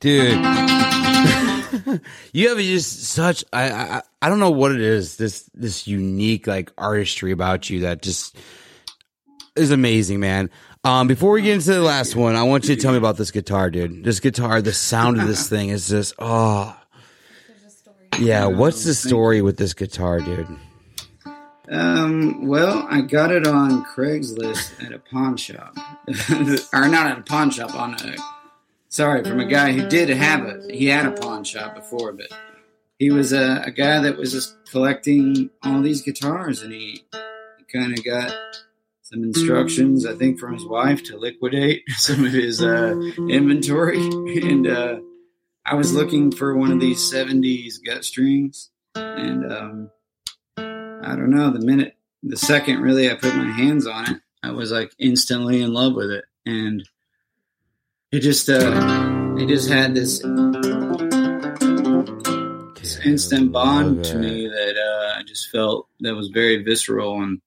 dude, you have just such. I, I I don't know what it is. This this unique like artistry about you that just is amazing, man. Um, before we get into the last one, I want you to tell me about this guitar, dude. This guitar, the sound of this thing is just oh. Yeah, what's the story with this guitar, dude? Um, well, I got it on Craigslist at a pawn shop, or not at a pawn shop. On a sorry, from a guy who did have it. He had a pawn shop before, but he was a, a guy that was just collecting all these guitars, and he, he kind of got some instructions, I think, from his wife to liquidate some of his uh, inventory, and uh, I was looking for one of these '70s gut strings, and um, I don't know. The minute, the second, really, I put my hands on it, I was like instantly in love with it, and it just, uh, it just had this, this instant bond to me that uh, I just felt that was very visceral, and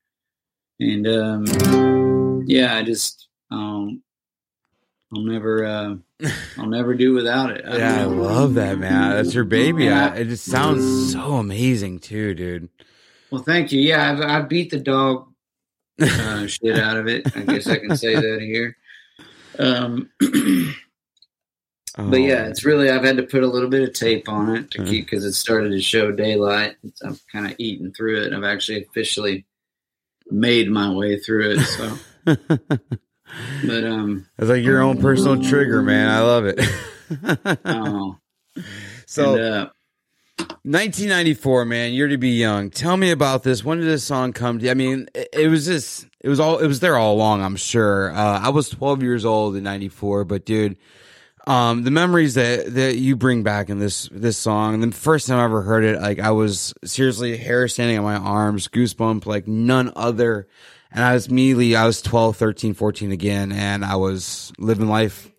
and um, yeah, I just, um, I'll never, uh, I'll never do without it. Yeah, I love that, man. That's your baby. I, it just sounds so amazing too, dude. Well, thank you. Yeah, I've, I beat the dog uh, shit out of it. I guess I can say that here. Um, Oh, but yeah, it's really I've had to put a little bit of tape on it to keep because it started to show daylight. It's, I've kind of eaten through it. And I've actually officially made my way through it. So, but um, it's like your own personal trigger, man. I love it. oh, so, and, uh, 1994, man, you're to be young. Tell me about this. When did this song come to? I mean, it, it was just, it was all, it was there all along, I'm sure. Uh, I was 12 years old in 94, but dude, um, the memories that, that you bring back in this, this song, the first time I ever heard it, like I was seriously hair standing on my arms, goosebump like none other. And I was immediately, I was 12, 13, 14 again, and I was living life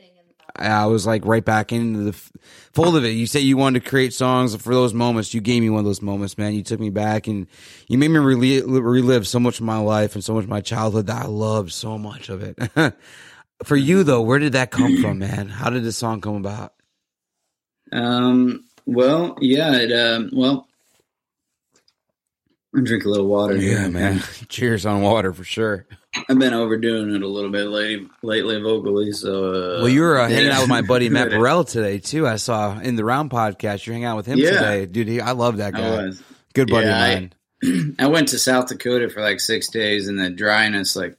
I was like right back into the f- fold of it. You said you wanted to create songs for those moments. You gave me one of those moments, man. You took me back and you made me relive, relive so much of my life and so much of my childhood that I loved so much of it. for you though, where did that come from, man? How did this song come about? um, well, yeah, it, um, well, I drink a little water. here. Yeah, man. Cheers on water for sure. I've been overdoing it a little bit lately, lately vocally. So, uh, Well, you were uh, hanging yeah. out with my buddy Matt Burrell today too. I saw in the Round podcast. You're hanging out with him Yeah. today, dude. He, I love that guy. Good buddy Yeah, I- of mine. I went to South Dakota for like six days, and the dryness like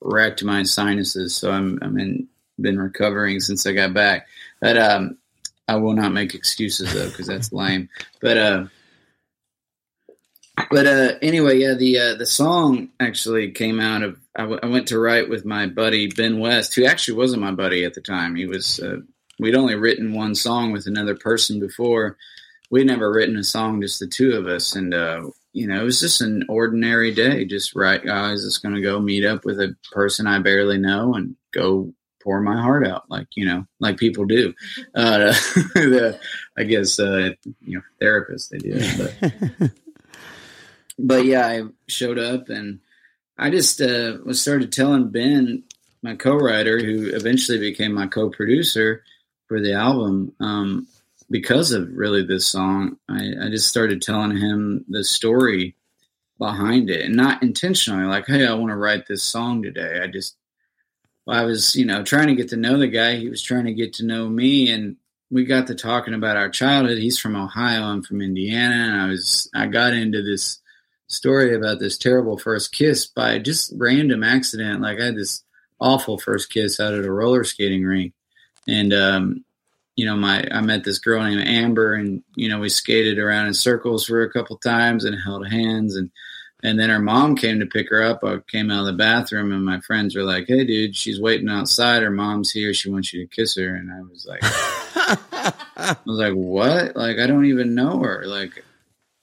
wrecked my sinuses. So I'm I'm in been recovering since I got back. But um, I will not make excuses though because that's lame. But uh, but uh, anyway, yeah, the uh, the song actually came out of I, w- I went to write with my buddy Ben West, who actually wasn't my buddy at the time. He was uh, we'd only written one song with another person before. We'd never written a song, just the two of us, and uh, you know, it was just an ordinary day. Just right, guys, just going to go meet up with a person I barely know and go pour my heart out, like you know, like people do. Uh, the, I guess uh, you know, therapists they do, but but yeah, I showed up and I just uh, was started telling Ben, my co-writer, who eventually became my co-producer for the album, um, because of really this song. I, I just started telling him the story behind it, and not intentionally, like, "Hey, I want to write this song today." I just, I was, you know, trying to get to know the guy. He was trying to get to know me, and we got to talking about our childhood. He's from Ohio. I'm from Indiana, and I was, I got into this story about this terrible first kiss by just random accident. Like I had this awful first kiss out at a roller skating rink, and um, you know, my I met this girl named Amber, and you know, we skated around in circles for a couple times and held hands, and and then her mom came to pick her up. I came out of the bathroom, and my friends were like, "Hey, dude, she's waiting outside. Her mom's here. She wants you to kiss her." And I was like, I was like, "What? Like, I don't even know her. Like,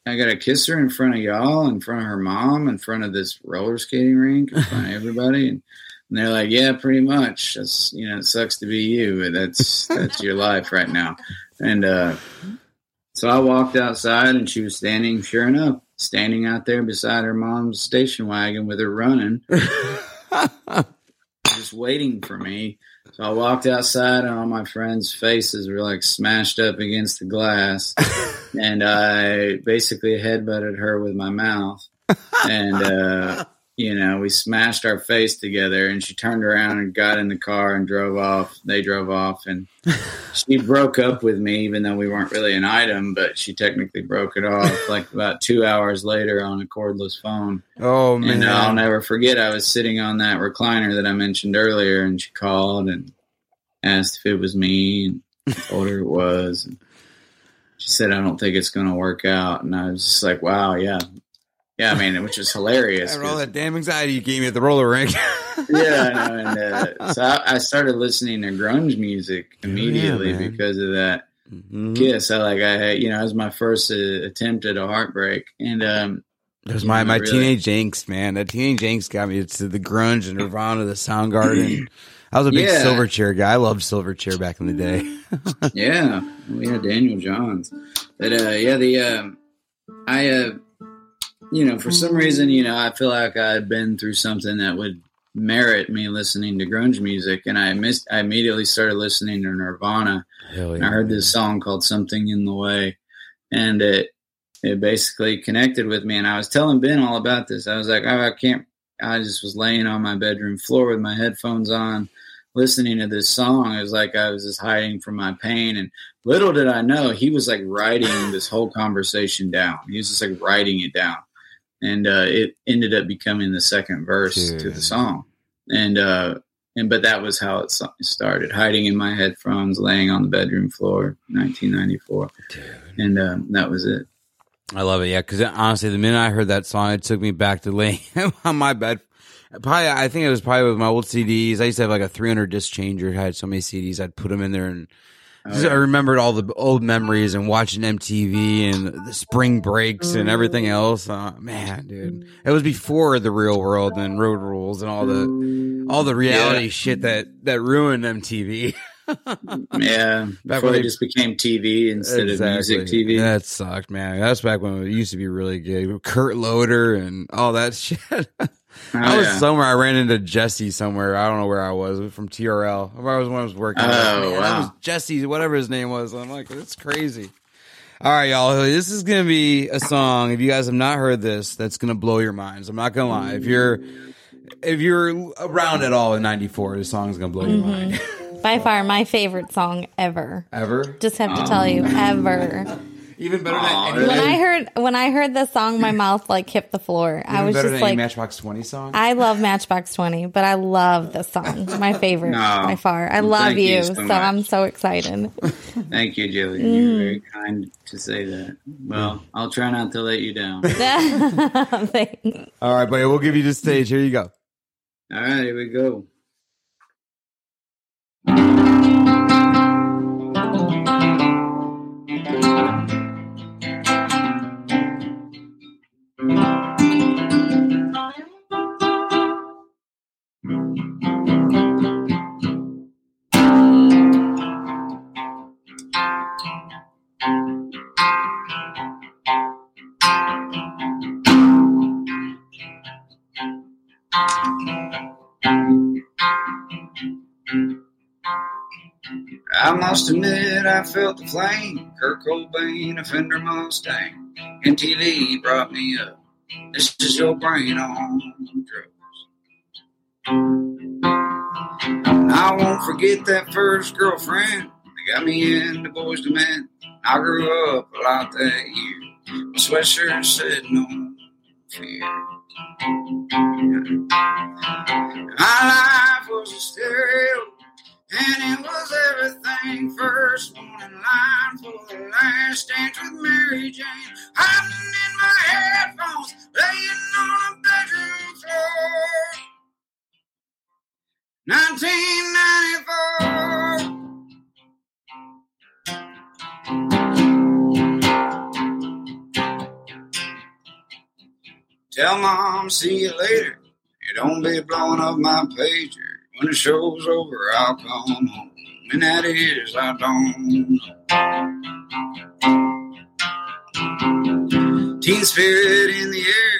I got to kiss her in front of y'all, in front of her mom, in front of this roller skating rink, in front of everybody." And, and they're like, "Yeah, pretty much. That's you know, it sucks to be you, but that's that's your life right now." And uh, so I walked outside, and she was standing. Sure enough, standing out there beside her mom's station wagon with her running, just waiting for me. So I walked outside, and all my friends' faces were like smashed up against the glass, and I basically headbutted her with my mouth, and uh, you know we smashed our face together, and she turned around and got in the car and drove off. They drove off, and she broke up with me, even though we weren't really an item, but she technically broke it off like about two hours later on a cordless phone. Oh man, And I'll never forget, I was sitting on that recliner that I mentioned earlier, and she called and asked if it was me, and I told her it was. And she said, I don't think it's going to work out. And I was just like, wow, yeah. Yeah, I mean, which is hilarious. All that damn anxiety you gave me at the roller rink. yeah, I know. And uh, so I, I started listening to grunge music immediately man. because of that Mhm. kiss. I like, I had, you know, it was my first uh, attempt at a heartbreak. And, um, That was my, my really- teenage angst, man. That teenage angst got me to the grunge and Nirvana, the Soundgarden. I was a big Yeah. Silverchair guy. I loved Silverchair back in the day. yeah, we had Daniel Johns. But uh, yeah, the um, I uh, you know, for some mm-hmm. reason, you know, I feel like I had been through something that would merit me listening to grunge music, and I missed. I immediately started listening to Nirvana, Hell and I heard this song called "Something in the Way," and it it basically connected with me. And I was telling Ben all about this. I was like, oh, I can't. I just was laying on my bedroom floor with my headphones on, listening to this song. It was like I was just hiding from my pain. And little did I know, he was like writing this whole conversation down. He was just like writing it down, and uh, it ended up becoming the second verse to the song. And uh, and but that was how it started. Hiding in my headphones, laying on the bedroom floor, 1994, and um, that was it. I love it. Yeah, because honestly, the minute I heard that song, it took me back to laying on my bed. Probably, I think it was probably with my old CDs. I used to have like a 300 disc changer. I had so many CDs. I'd put them in there, and Oh, just- I remembered all the old memories and watching MTV and the spring breaks and everything else. Uh, man, dude, it was before the real world and Road Rules and all the all the reality Yeah. shit that that ruined MTV. Yeah, Back before when they they- just became TV instead of music TV. That sucked, man. That's back when it used to be really good. Kurt Loder and all that shit. I oh, was Oh, yeah. somewhere. I ran into Jesse somewhere. I don't know where I was from TRL. I was when I was working. Oh, Man, that wow. was Jesse, whatever his name was. I'm like, it's crazy. All right, y'all. This is gonna be a song. If you guys have not heard this, that's gonna blow your minds. I'm not gonna lie. If you're if you're around at all in '94, this song's gonna blow your mm-hmm. mind. By far my favorite song ever. Ever, Just have to um, tell you, ever. Even better Aw, than any, When I heard when I heard this song, my mouth like hit the floor. I was better just than any like, Matchbox Twenty song. I love Matchbox Twenty, but I love this song. My favorite No. by far. I Well, love you you, so so. I'm so excited. Thank you, Jillian. Mm. You're very kind to say that. Well, I'll try not to let you down. Thanks. all right, buddy. We'll give you the stage. Here you go. All right, here we go. I must admit I felt the flame. Kurt Cobain, a Fender Mustang, and TV brought me up. This is your brain on drugs. I won't forget that first girlfriend that got me into Boyz II Men. I grew up a lot that year. My sweatshirt said no fear. My life was a stereo. And it was everything. First one in line for the last dance with Mary Jane. Hiding in my headphones, laying on a bedroom floor. 1994. Tell mom, see you later. You don't be blowing up my pager. When the show's over, I'll come home. And that is, I don't know. Teen spirit in the air.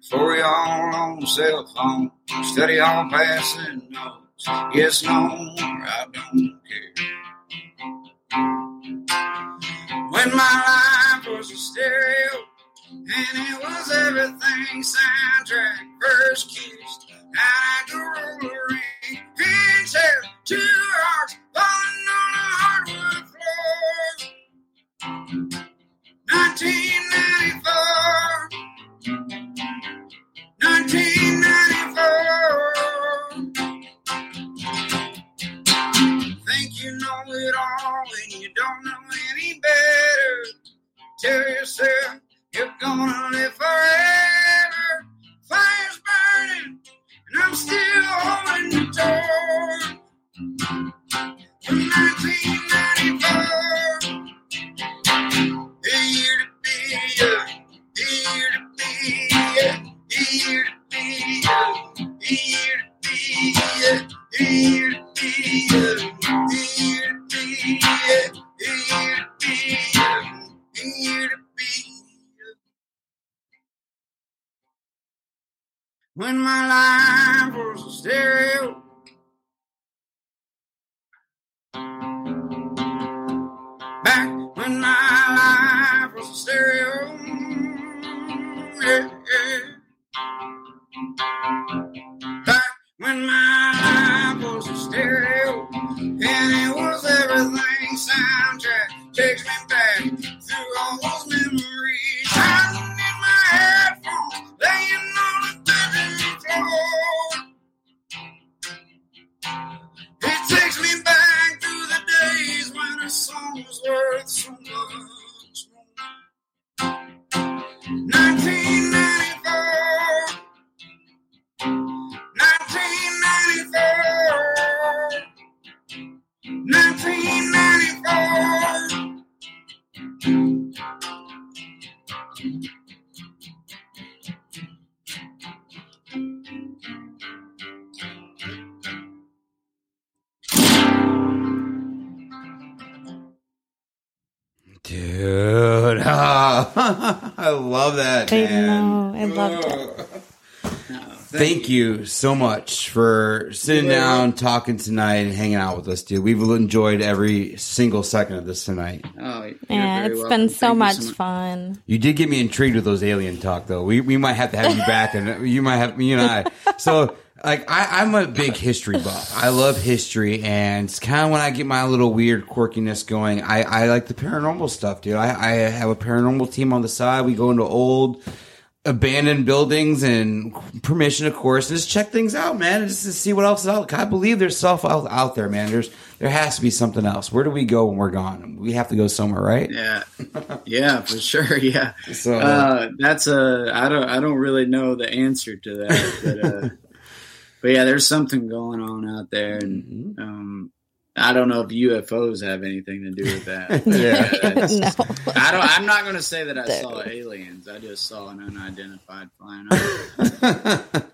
Before we all on cell phone. Study all passing notes. Yes, no, I don't care. When my life was a stereo and it was everything soundtrack first kissed. Roll a ring and two hearts falling on a hardwood floor. 1994. 1994. Think you know it all and you don't know any better. Tell yourself you're gonna live forever. Fire's I'm still holding the door. From 1994. A year to be a, a year to be a, a year to be a, a year to be a, a year to be a, a year to be a, a year to be a, a When my life was a stereo. Back when my life was a stereo. Yeah, Thank you so much for sitting down, talking tonight, and hanging out with us, dude. We've enjoyed every single second of this tonight. Oh, you're Yeah, very it's welcome. been so Thank you much fun. You did get me intrigued with those alien talk, though. We we might have to have you back, and you might have you and I. So, like, I, I'm a big history buff. I love history, and it's kind of when I get my little weird quirkiness going. I, I like the paranormal stuff, dude. I, I have a paranormal team on the side. We go into old abandoned buildings and permission, of course, and just check things out, man, just to see what else is out. I believe there's stuff out, out there, man. There's there has to be something else. Where do we go when we're gone? We have to go somewhere, right? Yeah, yeah, for sure. Yeah, So- uh, that's a. I don't. I don't really know the answer to that, but uh, but yeah, there's something going on out there, and Mm-hmm. um, I don't know if UFOs have anything to do with that. Yeah. No. I don't. I'm not going to say that I saw aliens. I just saw an unidentified flying object.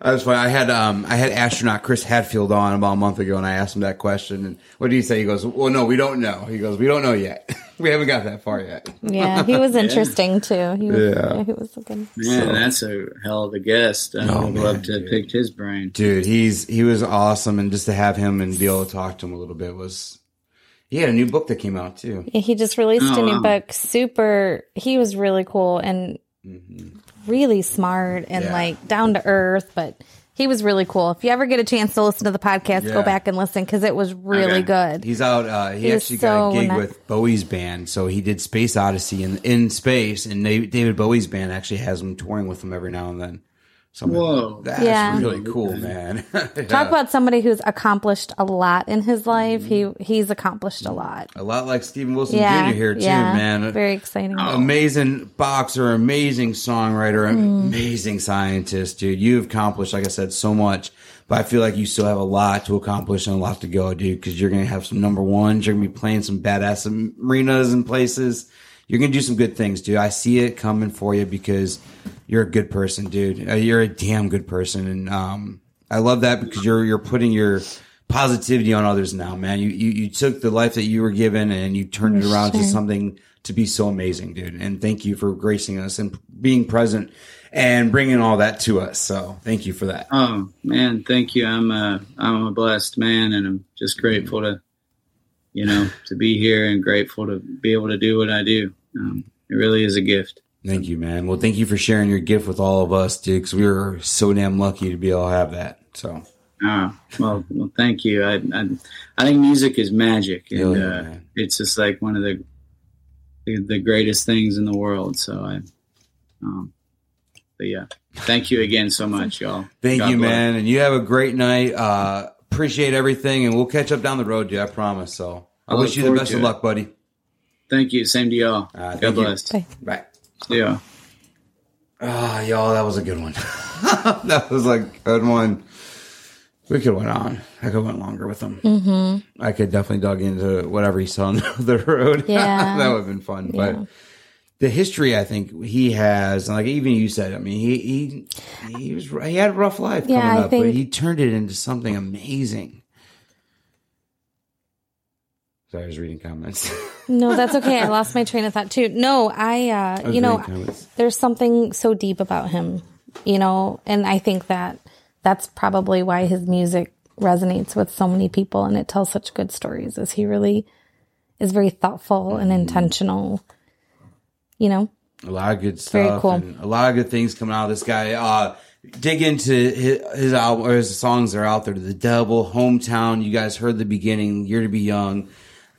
That's funny. I had um I had astronaut Chris Hadfield on about a month ago, and I asked him that question. And what did he say? He goes, "Well, no, we don't know." He goes, "We don't know yet. We haven't got that far yet." Yeah, he was interesting too. He was, Yeah. yeah. he was a good. Man, that's a hell of a guest. I Oh, would man, love to have picked his brain. Dude, he's he was awesome, and just to have him and be able to talk to him a little bit was. He had a new book that came out too. Yeah, he just released Oh, a new wow. book. Super. He was really cool and mm-hmm. really smart and Yeah. like down to earth. But he was really cool. If you ever get a chance to listen to the podcast, Yeah. go back and listen because it was really good. He's out. Uh, he actually got a so gig ni- with Bowie's band, so he did Space Oddity in in space, and Na- David Bowie's band actually has him touring with him every now and then. So Whoa. that's Yeah. really cool, man. Talk about somebody who's accomplished a lot in his life. He he's accomplished a lot. a lot like Stephen Wilson Yeah, Jr. here too, yeah, man. Very exciting. amazing boxer, amazing songwriter, Mm. amazing scientist, dude. You've accomplished, like I said, so much. But I feel like you still have a lot to accomplish and a lot to go, dude. Because you're gonna have some number ones. You're gonna be playing some badass arenas and places. You're gonna do some good things, dude. I see it coming for you because you're a good person, dude. Uh, You're a damn good person, and um, I love that because you're you're putting your positivity on others now, man. You you, you took the life that you were given and you turned it around to something to be so amazing, dude. And thank you for gracing us and being present and bringing all that to us. So thank you for that. Oh man, thank you. I'm a I'm a blessed man, and I'm just grateful to, you know, to be here and grateful to be able to do what I do. Um, it really is a gift. Thank you, man. Well, thank you for sharing your gift with all of us, dude, because we were so damn lucky to be able to have that. So, Oh, well, well, thank you. I, I, I think music is magic, and uh, it's just like one of the, the the greatest things in the world. So I, um, but yeah, thank you again so much, y'all. thank God you, bless. man. And you have a great night. Uh, appreciate everything, and we'll catch up down the road, dude. I promise. So, I, I wish you the best of it. luck, buddy. Thank you. Same to y'all. Uh, thank God you. bless. Bye. Bye. Yeah. Ah, y'all, that was a good one. that was like a good one. We could went on. I could went longer with him. Mm-hmm. I could definitely dug into whatever he saw on the road. Yeah. that would have been fun. Yeah. But the history, I think he has, and like even you said, I mean, he he he was he had a rough life Yeah, coming I up, but he turned it into something amazing. I was reading comments. No, that's okay. I lost my train of thought too. No, I, uh, was you know, there's something so deep about him, you know, and I think that that's probably why his music resonates with so many people and it tells such good stories is he really is very thoughtful and Mm-hmm. intentional, you know? a lot of good stuff. Very cool. and a lot of good things coming out of this guy uh dig into his, his album or his songs that are out there the devil hometown you guys heard the beginning year to be young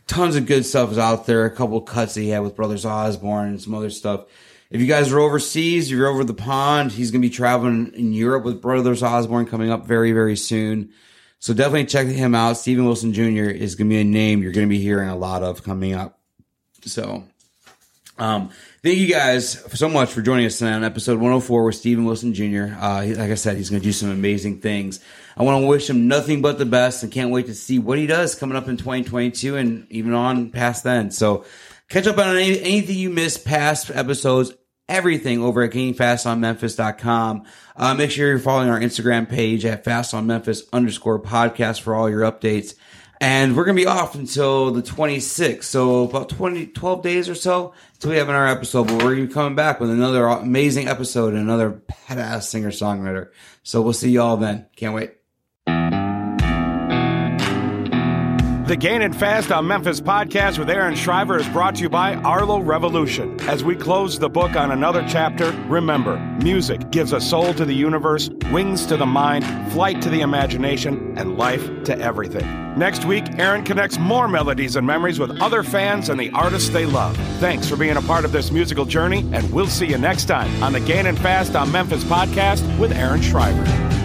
tons of good stuff is out there. A couple cuts that he had with brothers osborne and some other stuff. If you guys are overseas you're over the pond he's going to be traveling in europe with brothers osborne coming up very very soon. So definitely check him out. Stephen wilson jr is going to be a name you're going to be hearing a lot of coming up. So um, thank you guys so much for joining us tonight on episode 104 with Stephen Wilson Jr. Uh, like I said, he's going to do some amazing things. I want to wish him nothing but the best and can't wait to see what he does coming up in 2022 and even on past then. So catch up on any, anything you missed past episodes, everything over at gainingfastonmemphis.com. Uh, make sure you're following our Instagram page at fastonmemphis underscore podcast for all your updates. And we're going to be off until the 26th. So about 20, 12 days or so until we have another episode. But we're going to be coming back with another amazing episode and another badass singer songwriter. So we'll see y'all then. Can't wait. The Gaining Fast on Memphis podcast with Aaron Shriver is brought to you by Arlo Revolution. As we close the book on another chapter, remember music gives a soul to the universe, wings to the mind, flight to the imagination, and life to everything. Next week, Aaron connects more melodies and memories with other fans and the artists they love. Thanks for being a part of this musical journey, and we'll see you next time on the Gaining Fast on Memphis podcast with Aaron Shriver.